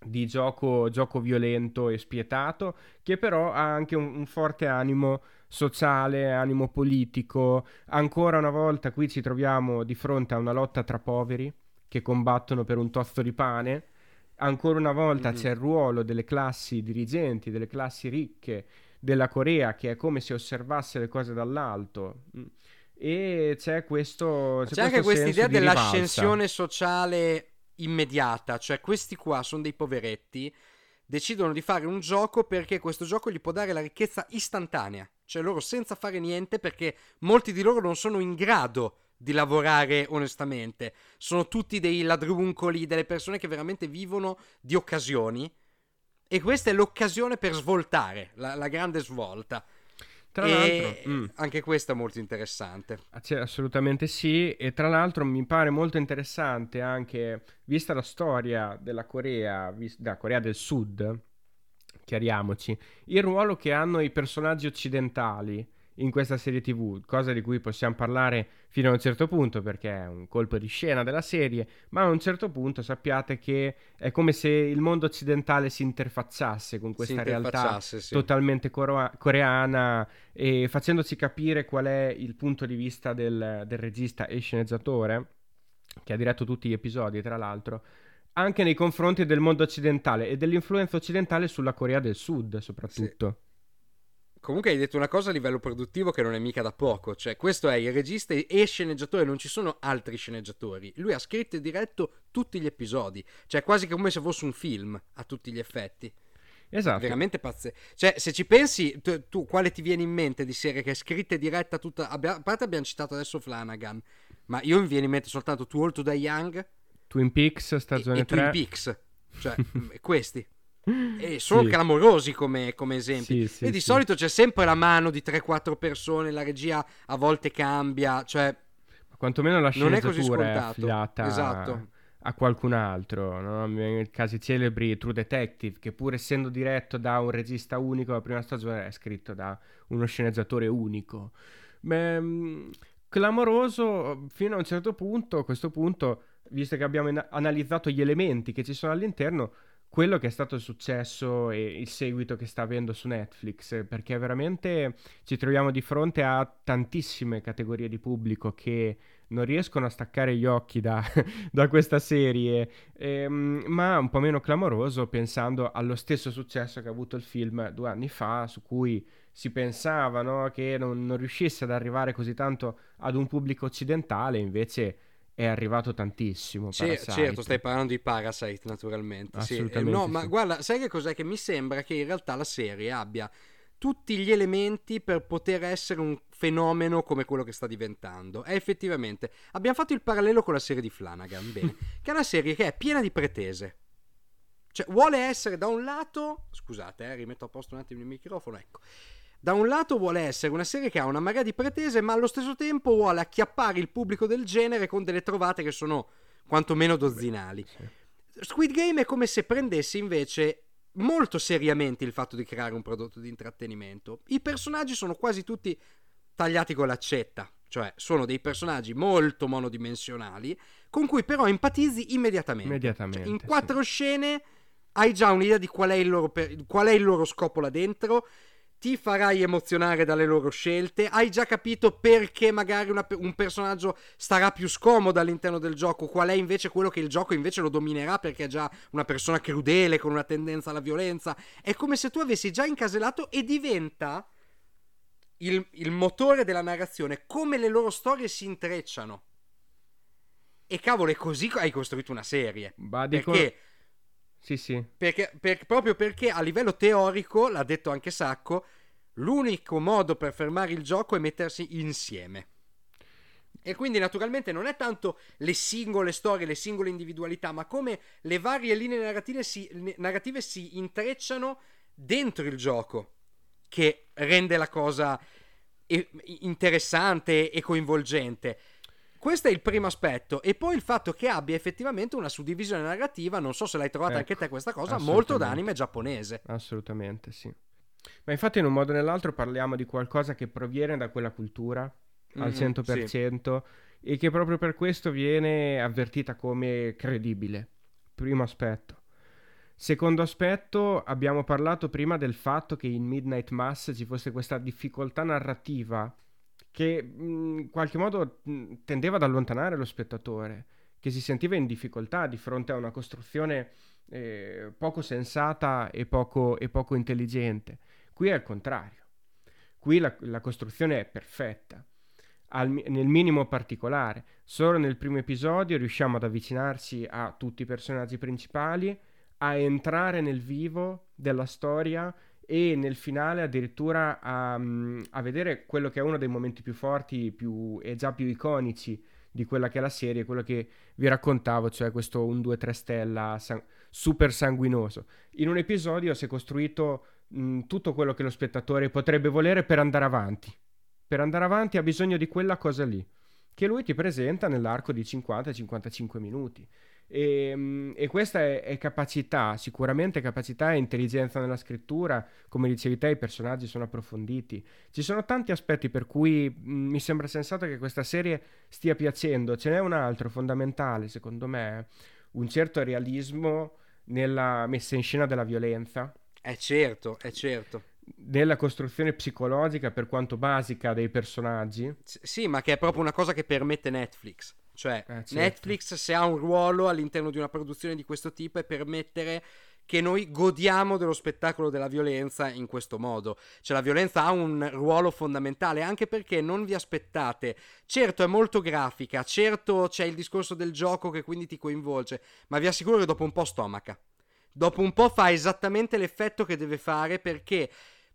di gioco, gioco, violento e spietato, che però ha anche un, un, forte animo sociale, animo politico. Ancora una volta qui ci troviamo di fronte a una lotta tra poveri che combattono per un tozzo di pane ancora una volta mm-hmm. c'è il ruolo delle classi dirigenti, delle classi ricche della Corea che è come se osservasse le cose dall'alto. Mm. E c'è questo. C'è, c'è anche questa idea dell'ascensione sociale immediata, cioè questi qua sono dei poveretti, decidono di fare un gioco perché questo gioco gli può dare la ricchezza istantanea, cioè loro senza fare niente perché molti di loro non sono in grado di lavorare onestamente. Sono tutti dei ladruncoli, delle persone che veramente vivono di occasioni. E questa è l'occasione per svoltare, la, la grande svolta. Tra e l'altro, mm. anche questo è molto interessante. Ah, assolutamente sì, e tra l'altro mi pare molto interessante anche, vista la storia della Corea, da Corea del Sud, chiariamoci, il ruolo che hanno i personaggi occidentali in questa serie TV, cosa di cui possiamo parlare fino a un certo punto perché è un colpo di scena della serie, ma a un certo punto sappiate che è come se il mondo occidentale si interfacciasse con questa realtà sì. totalmente coro- coreana e facendoci capire qual è il punto di vista del, del regista e sceneggiatore, che ha diretto tutti gli episodi tra l'altro, anche nei confronti del mondo occidentale e dell'influenza occidentale sulla Corea del Sud soprattutto. Sì. Comunque hai detto una cosa a livello produttivo che non è mica da poco, cioè questo è il regista e sceneggiatore, non ci sono altri sceneggiatori. Lui ha scritto e diretto tutti gli episodi, cioè quasi come se fosse un film a tutti gli effetti. Esatto. Veramente pazzesco. Cioè, se ci pensi, tu, tu, quale ti viene in mente di serie che è scritta e diretta tutta... Abbia, a parte abbiamo citato adesso Flanagan, ma io mi viene in mente soltanto Too Old to Die Young. Twin Peaks, stagione e, e 3. Twin Peaks. Cioè, questi. E sono sì. clamorosi come, come esempi. Sì, sì, e di solito c'è sempre la mano di 3-4 persone, la regia a volte cambia, cioè... Quantomeno la sceneggiatura è, è affidata esatto. a qualcun altro, no? Nei casi celebri True Detective, che pur essendo diretto da un regista unico, la prima stagione è scritto da uno sceneggiatore unico. Beh, mm, clamoroso fino a un certo punto, a questo punto, visto che abbiamo analizzato gli elementi che ci sono all'interno, quello che è stato il successo e il seguito che sta avendo su Netflix, perché veramente ci troviamo di fronte a tantissime categorie di pubblico che non riescono a staccare gli occhi da, da questa serie, ehm, ma un po' meno clamoroso pensando allo stesso successo che ha avuto il film due anni fa, su cui si pensava no, che non, non riuscisse ad arrivare così tanto ad un pubblico occidentale, invece è arrivato tantissimo. C- certo, stai parlando di Parasite, naturalmente. Assolutamente. Sì. Eh, no, sì. ma guarda, sai che cos'è? Che mi sembra che in realtà la serie abbia tutti gli elementi per poter essere un fenomeno come quello che sta diventando. E effettivamente abbiamo fatto il parallelo con la serie di Flanagan, bene, che è una serie che è piena di pretese. Cioè, vuole essere da un lato, scusate, eh, rimetto a posto un attimo il microfono, ecco da un lato vuole essere una serie che ha una marea di pretese, ma allo stesso tempo vuole acchiappare il pubblico del genere con delle trovate che sono quantomeno dozzinali. Squid Game è come se prendesse invece molto seriamente il fatto di creare un prodotto di intrattenimento. I personaggi sono quasi tutti tagliati con l'accetta, cioè sono dei personaggi molto monodimensionali con cui però empatizzi immediatamente. immediatamente cioè, in quattro sì. scene hai già un'idea di qual è, loro, qual è il loro scopo là dentro ti farai emozionare dalle loro scelte, hai già capito perché magari una, un personaggio starà più scomodo all'interno del gioco, qual è invece quello che il gioco invece lo dominerà perché è già una persona crudele con una tendenza alla violenza. È come se tu avessi già incasellato e diventa il, il motore della narrazione, come le loro storie si intrecciano. E cavolo, è così che hai costruito una serie. Bah, dico... Perché sì, sì. Perché, per, proprio perché a livello teorico, l'ha detto anche Sacco, l'unico modo per fermare il gioco è mettersi insieme. E quindi naturalmente non è tanto le singole storie, le singole individualità, ma come le varie linee narrative si, narrative si intrecciano dentro il gioco, che rende la cosa interessante e coinvolgente. Questo è il primo aspetto. E poi il fatto che abbia effettivamente una suddivisione narrativa, non so se l'hai trovata ecco, anche te questa cosa, molto d'anime giapponese. Assolutamente, sì. Ma infatti in un modo o nell'altro parliamo di qualcosa che proviene da quella cultura mm-hmm, al 100% sì. e che proprio per questo viene avvertita come credibile. Primo aspetto. Secondo aspetto, abbiamo parlato prima del fatto che in Midnight Mass ci fosse questa difficoltà narrativa che in qualche modo tendeva ad allontanare lo spettatore, che si sentiva in difficoltà di fronte a una costruzione eh, poco sensata e poco, e poco, intelligente. Qui è il contrario. Qui la, la costruzione è perfetta, al, nel minimo particolare. Solo nel primo episodio riusciamo ad avvicinarci a tutti i personaggi principali, a entrare nel vivo della storia e nel finale addirittura a, a, vedere quello che è uno dei momenti più forti più, e già più iconici di quella che è la serie, quello che vi raccontavo, cioè questo 1, 2, 3 stella san- super sanguinoso. In un episodio si è costruito mh, tutto quello che lo spettatore potrebbe volere per andare avanti. Per andare avanti ha bisogno di quella cosa lì, che lui ti presenta nell'arco di 50-55 minuti. E, ehm, e, questa è, è, capacità, sicuramente capacità e intelligenza nella scrittura, come dicevi te, i personaggi sono approfonditi. Ci sono tanti aspetti per cui mh, mi sembra sensato che questa serie stia piacendo. Ce n'è un altro fondamentale, secondo me, un certo realismo nella messa in scena della violenza. È certo, è certo. Nella costruzione psicologica, per quanto basica, dei personaggi. S- sì, ma che è proprio una cosa che permette Netflix. Cioè, eh, certo. Netflix se ha un ruolo all'interno di una produzione di questo tipo è permettere che noi godiamo dello spettacolo della violenza in questo modo. Cioè la violenza ha un ruolo fondamentale anche perché non vi aspettate. Certo è molto grafica, certo c'è il discorso del gioco che quindi ti coinvolge, ma vi assicuro che dopo un po' stomaca. Dopo un po' fa esattamente l'effetto che deve fare perché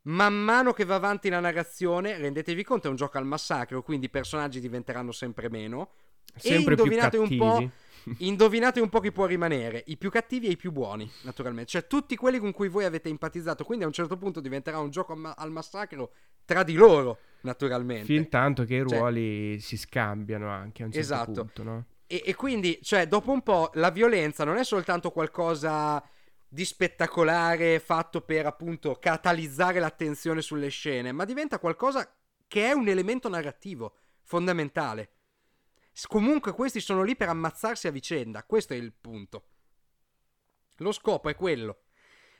man mano che va avanti la narrazione, rendetevi conto è un gioco al massacro, quindi i personaggi diventeranno sempre meno Sempre e indovinate un po'. Indovinate un po' chi può rimanere, i più cattivi e i più buoni, naturalmente. Cioè tutti quelli con cui voi avete empatizzato. Quindi a un certo punto diventerà un gioco al massacro tra di loro, naturalmente. Fin tanto che i cioè ruoli cioè, si scambiano anche a un certo esatto. punto, no? E, e quindi, cioè, dopo un po' la violenza non è soltanto qualcosa di spettacolare fatto per appunto catalizzare l'attenzione sulle scene, ma diventa qualcosa che è un elemento narrativo fondamentale. Comunque questi sono lì per ammazzarsi a vicenda, questo è il punto. Lo scopo è quello.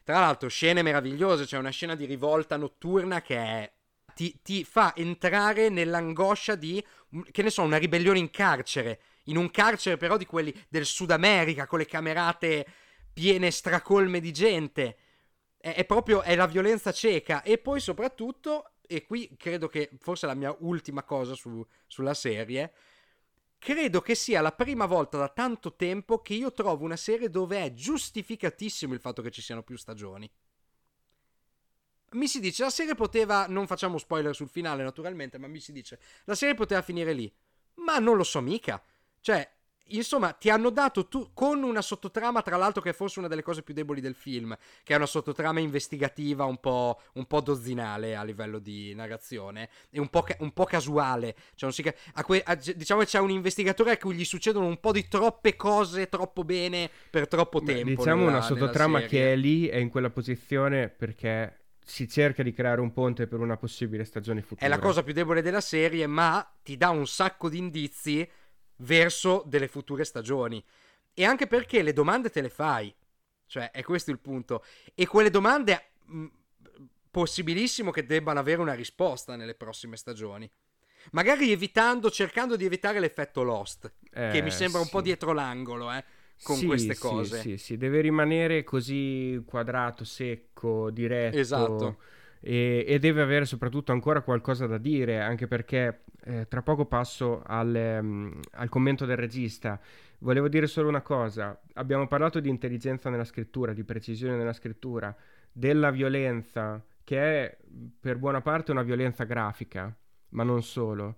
Tra l'altro, scene meravigliose, c'è una scena di rivolta notturna che è... Ti, ti, fa entrare nell'angoscia di, che ne so, una ribellione in carcere. In un carcere però di quelli del Sud America, con le camerate piene stracolme di gente. È, è proprio, è la violenza cieca. E poi soprattutto, e qui credo che forse la mia ultima cosa su, sulla serie, credo che sia la prima volta da tanto tempo che io trovo una serie dove è giustificatissimo il fatto che ci siano più stagioni. Mi si dice, la serie poteva, non facciamo spoiler sul finale naturalmente, ma mi si dice, la serie poteva finire lì. Ma non lo so mica. Cioè, Insomma, ti hanno dato tu, con una sottotrama, tra l'altro, che è forse una delle cose più deboli del film, che è una sottotrama investigativa un po', un po dozzinale a livello di narrazione e un po', un po casuale. Cioè, que- a que- a, diciamo che c'è un investigatore a cui gli succedono un po' di troppe cose troppo bene per troppo tempo. Beh, diciamo nella, una sottotrama che è lì, è in quella posizione perché si cerca di creare un ponte per una possibile stagione futura. È la cosa più debole della serie, ma ti dà un sacco di indizi verso delle future stagioni. E anche perché le domande te le fai. Cioè, è questo il punto. E quelle domande, mh, possibilissimo che debbano avere una risposta nelle prossime stagioni. Magari evitando, cercando di evitare l'effetto Lost, eh, che mi sembra un po' dietro l'angolo, eh, con sì, queste sì, cose. Sì, sì, deve rimanere così quadrato, secco, diretto. Esatto e, e, deve avere soprattutto ancora qualcosa da dire, anche perché eh, tra poco passo al, um, al, commento del regista. Volevo dire solo una cosa, abbiamo parlato di intelligenza nella scrittura, di precisione nella scrittura, della violenza, che è per buona parte una violenza grafica, ma non solo.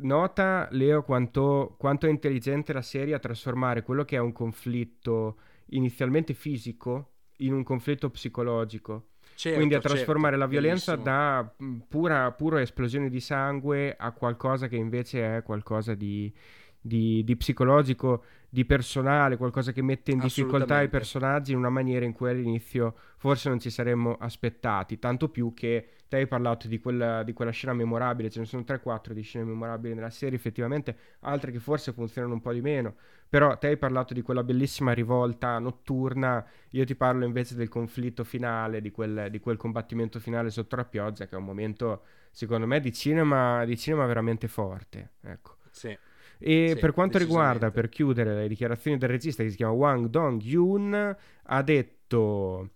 Nota, Leo, quanto, quanto è intelligente la serie a trasformare quello che è un conflitto inizialmente fisico in un conflitto psicologico Certo, Quindi a trasformare certo, la violenza bellissimo. da mm, pura, pura, esplosione di sangue a qualcosa che invece è qualcosa di, di, di psicologico, di personale, qualcosa che mette in difficoltà i personaggi in una maniera in cui all'inizio forse non ci saremmo aspettati. Tanto più che te hai parlato di quella, di quella scena memorabile, ce ne sono 3-4 di scene memorabili nella serie, effettivamente altre che forse funzionano un po' di meno. Però te hai parlato di quella bellissima rivolta notturna, io ti parlo invece del conflitto finale, di quel, di quel combattimento finale sotto la pioggia, che è un momento, secondo me, di cinema, di cinema veramente forte. Ecco. Sì. E sì, per quanto riguarda, per chiudere, le dichiarazioni del regista che si chiama Wang Dong-yoon, ha detto...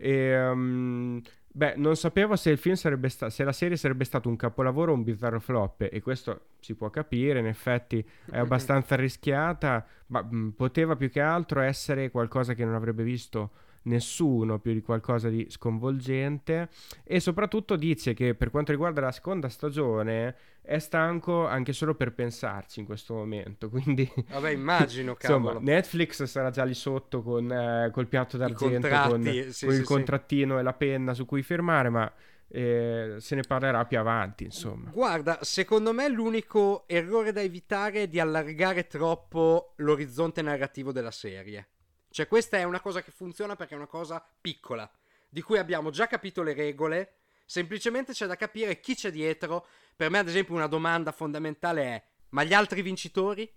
Um, Beh, non sapevo se, il film sarebbe sta- se la serie sarebbe stato un capolavoro o un bizzarro flop, e questo si può capire, in effetti è abbastanza rischiata, ma mh, poteva più che altro essere qualcosa che non avrebbe visto nessuno più di qualcosa di sconvolgente e soprattutto dice che per quanto riguarda la seconda stagione è stanco anche solo per pensarci in questo momento, quindi... Vabbè, immagino, cavolo. Insomma, Netflix sarà già lì sotto con, eh, col piatto d'argento, con, sì, con sì, il sì. contrattino e la penna su cui firmare, ma eh, se ne parlerà più avanti, insomma. Guarda, secondo me l'unico errore da evitare è di allargare troppo l'orizzonte narrativo della serie. Cioè, questa è una cosa che funziona perché è una cosa piccola, di cui abbiamo già capito le regole, semplicemente c'è da capire chi c'è dietro. Per me, ad esempio, una domanda fondamentale è: ma gli altri vincitori?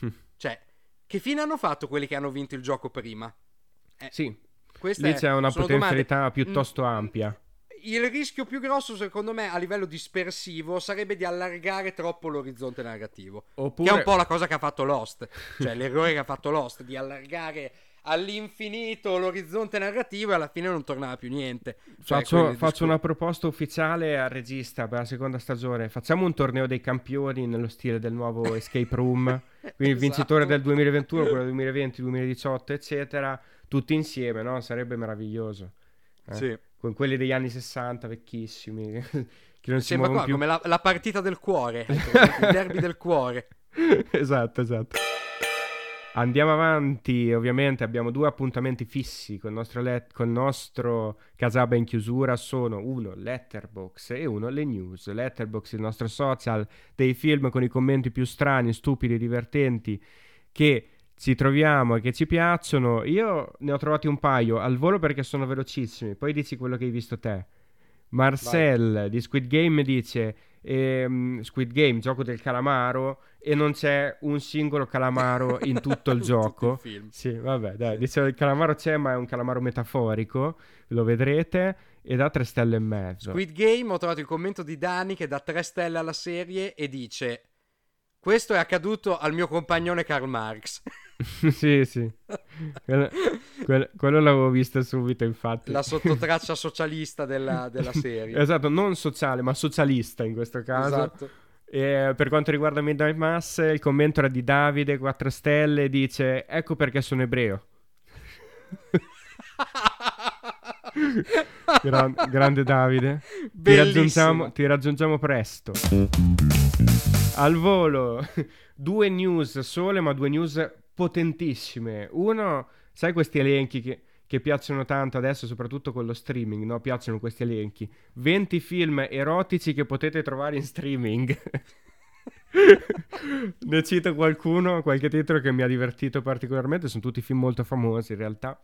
cioè, che fine hanno fatto quelli che hanno vinto il gioco prima? Eh, Sì, lì c'è una potenzialità domande- piuttosto Mm, ampia. Il rischio più grosso, secondo me, a livello dispersivo, sarebbe di allargare troppo l'orizzonte narrativo. Oppure... Che è un po' la cosa che ha fatto Lost. Cioè, l'errore che ha fatto Lost di allargare all'infinito l'orizzonte narrativo e alla fine non tornava più niente. Cioè, Faccio, faccio una proposta ufficiale al regista per la seconda stagione. Facciamo un torneo dei campioni nello stile del nuovo Escape Room. Quindi il vincitore Esatto. del 2021, quello del 2020, 2018, eccetera, tutti insieme, no? Sarebbe meraviglioso. eh? Sì. Con quelli degli anni 60, vecchissimi, che non si Sembra muovono qua più. come la, la partita del cuore. Presente? il derby del cuore. esatto, esatto. Andiamo avanti, ovviamente abbiamo due appuntamenti fissi con il nostro, let- con il nostro Casaba in chiusura, sono uno Letterbox e uno le news. Letterbox, il nostro social dei film con i commenti più strani, stupidi, divertenti che ci troviamo e che ci piacciono. Io ne ho trovati un paio al volo perché sono velocissimi, poi dici quello che hai visto te. Marcel di Squid Game dice ehm, Squid Game, gioco del calamaro e non c'è un singolo calamaro in tutto il gioco. tutto il. Sì, vabbè, dai, dicevo il calamaro c'è, ma è un calamaro metaforico, lo vedrete, e da tre stelle e mezzo. Squid Game, ho trovato il commento di Dani che dà 3 stelle alla serie e dice: Questo è accaduto al mio compagnone Karl Marx. sì, sì. Quello, quello- quello l'avevo visto subito, infatti. La sottotraccia socialista della, della serie. Esatto, non sociale, ma socialista in questo caso. Esatto. E per quanto riguarda Midnight Mass, il commento era di Davide, 4 stelle, dice ecco perché sono ebreo. Gran- grande Davide. Ti raggiungiamo, ti raggiungiamo presto. Al volo, due news sole, ma due news potentissime. Uno, sai questi elenchi che, che piacciono tanto adesso, soprattutto con lo streaming, no? Piacciono questi elenchi. 20 film erotici che potete trovare in streaming. ne cito qualcuno, qualche titolo che mi ha divertito particolarmente, sono tutti film molto famosi in realtà.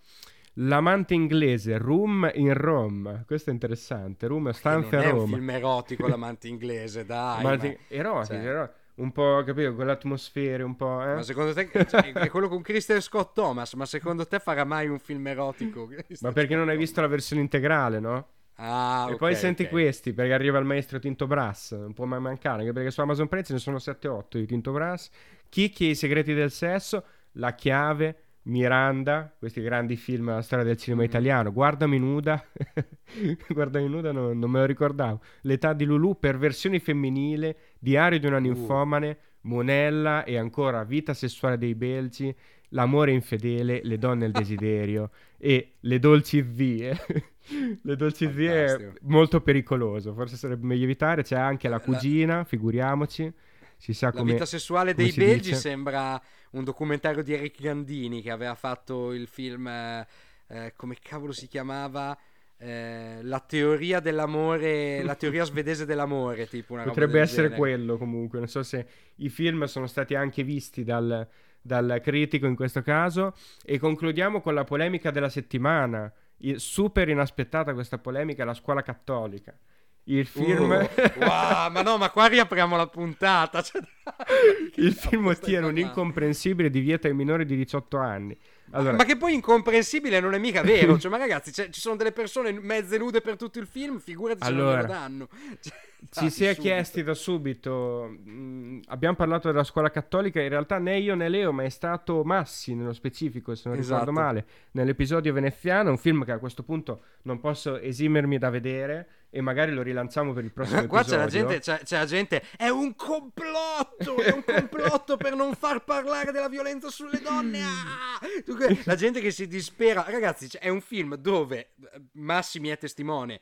L'amante inglese, Room in Rome, questo è interessante, Room stanza a è un Roma. film erotico l'amante inglese, dai. Ma, erotici, cioè, ero- un po', capito, con le atmosfere, un po', eh? ma secondo te cioè, è quello con Kristen Scott Thomas, ma secondo te farà mai un film erotico? Ma perché non hai visto la versione integrale, no? Ah, e ok, poi senti ok. questi, perché arriva il maestro Tinto Brass, non può mai mancare, anche perché su Amazon ce ne sono 7-8 di Tinto Brass. Chicchi e i segreti del sesso, La chiave, Miranda, questi grandi film della storia del cinema Mhm. italiano. Guardami nuda, guardami nuda non, non me lo ricordavo. L'età di Lulu, perversione femminile, diario di una Uh. ninfomane, Monella e ancora vita sessuale dei belgi, l'amore infedele, le donne il desiderio e le dolci zie. le dolci zie è Fantastico. molto pericoloso, forse sarebbe meglio evitare. C'è anche la La- cugina, figuriamoci. Si sa La come vita sessuale dei belgi dice. sembra un documentario di Eric Gandini che aveva fatto il film, eh, eh, come cavolo si chiamava? Eh, la teoria dell'amore, la teoria svedese dell'amore, tipo una Potrebbe essere genere. quello comunque. Non so se i film sono stati anche visti dal, dal critico in questo caso. E concludiamo con la polemica della settimana. Super inaspettata questa polemica, la scuola cattolica. Il film, Uh, wow, ma no, ma qua riapriamo la puntata. cioè, il film ottiene un incomprensibile divieto ai minori di 18 anni. Allora, Ma che poi incomprensibile non è mica vero. Cioè, ma ragazzi, c'è- ci sono delle persone mezze nude per tutto il film, figurati se non Allora, glielo danno. Cioè, Ci dai, si è subito. chiesti da subito, mh, abbiamo parlato della scuola cattolica, in realtà né io né Leo, ma è stato Massi nello specifico, se non ricordo Esatto. male, nell'episodio veneziano, un film che a questo punto non posso esimermi da vedere e magari lo rilanciamo per il prossimo Qua c'è episodio. la, gente, c'è, c'è la gente, è un complotto, è un complotto per non far parlare della violenza sulle donne. Ah! La gente che si dispera. Ragazzi, è un film dove eh, Massimi è testimone.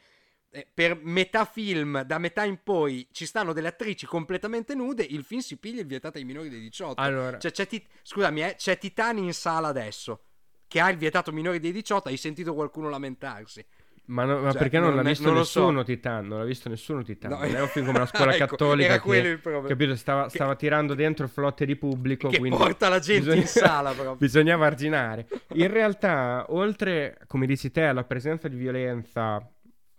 Eh, per metà film, da metà in poi, ci stanno delle attrici completamente nude. Il film si piglia il vietato ai minori dei 18. Allora, cioè, c'è tit- scusami, eh, c'è Titani in sala adesso che ha il vietato minori dei 18. Hai sentito qualcuno lamentarsi? Ma, no, ma Cioè, perché non, non l'ha visto non nessuno so. Titan? Non l'ha visto nessuno Titan. No. Non è un film come la scuola Ecco, cattolica era quello che, il problema. capito, stava, stava tirando dentro flotte di pubblico. Che porta la gente in sala, proprio. Bisognava arginare. In realtà, oltre, come dici te, alla presenza di violenza,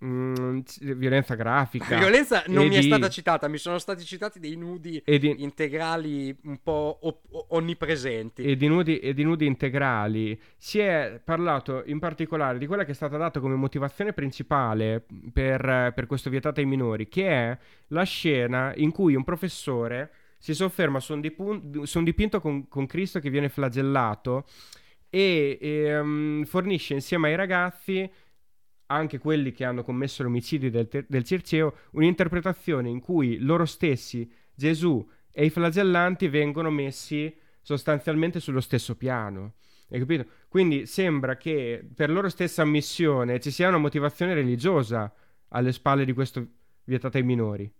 mm, violenza grafica... La violenza non e mi è di- stata citata, mi sono stati citati dei nudi E di, integrali un po' op- onnipresenti. e di nudi, e di nudi integrali, si è parlato in particolare di quella che è stata data come motivazione principale per, per questo vietato ai minori, che è la scena in cui un professore si sofferma su un, dipun- su un dipinto con, con Cristo che viene flagellato e ehm, fornisce insieme ai ragazzi anche quelli che hanno commesso l'omicidio del, ter- del Circeo, un'interpretazione in cui loro stessi, Gesù e i flagellanti vengono messi sostanzialmente sullo stesso piano. Hai capito? Quindi sembra che per loro stessa ammissione ci sia una motivazione religiosa alle spalle di questo vietato ai minori.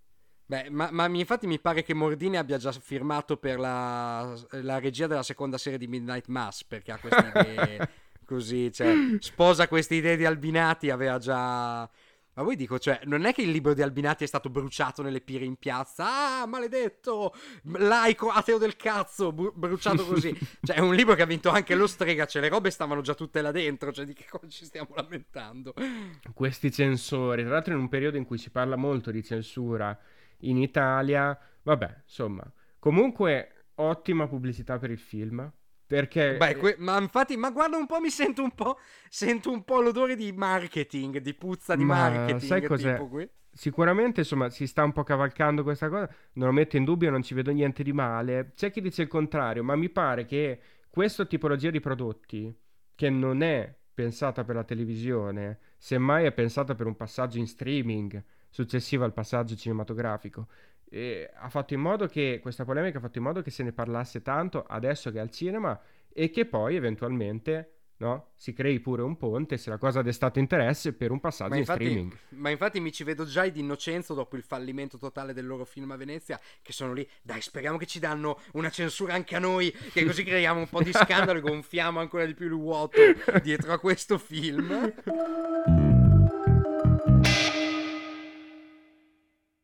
Beh, ma, ma infatti mi pare che Mordini abbia già firmato per la, la regia della seconda serie di Midnight Mass, perché ha queste così, cioè, sposa queste idee di Albinati, aveva già... Ma voi dico, cioè, non è che il libro di Albinati è stato bruciato nelle pire in piazza, ah, maledetto, laico, ateo del cazzo, bru- bruciato così. cioè, è un libro che ha vinto anche lo strega, cioè, le robe stavano già tutte là dentro, cioè, di che cosa ci stiamo lamentando? Questi censori, tra l'altro in un periodo in cui si parla molto di censura in Italia, vabbè, insomma, comunque ottima pubblicità per il film. Perché Beh, que- ma infatti, ma guarda un po', mi sento un po', sento un po' l'odore di marketing, di puzza di Ma marketing, sai cos'è? Sicuramente, insomma, si sta un po' cavalcando questa cosa, non lo metto in dubbio, non ci vedo niente di male. C'è chi dice il contrario, ma mi pare che questa tipologia di prodotti, che non è pensata per la televisione, semmai è pensata per un passaggio in streaming successivo al passaggio cinematografico, e ha fatto in modo che questa polemica ha fatto in modo che se ne parlasse tanto adesso che è al cinema e che poi eventualmente no, si crei pure un ponte se la cosa ha destato interesse per un passaggio Ma in infatti, streaming. ma infatti mi ci vedo già i di Innocenzo dopo il fallimento totale del loro film a Venezia, che sono lì, dai, speriamo che ci danno una censura anche a noi, che così creiamo un po' di scandalo e gonfiamo ancora di più il vuoto dietro a questo film.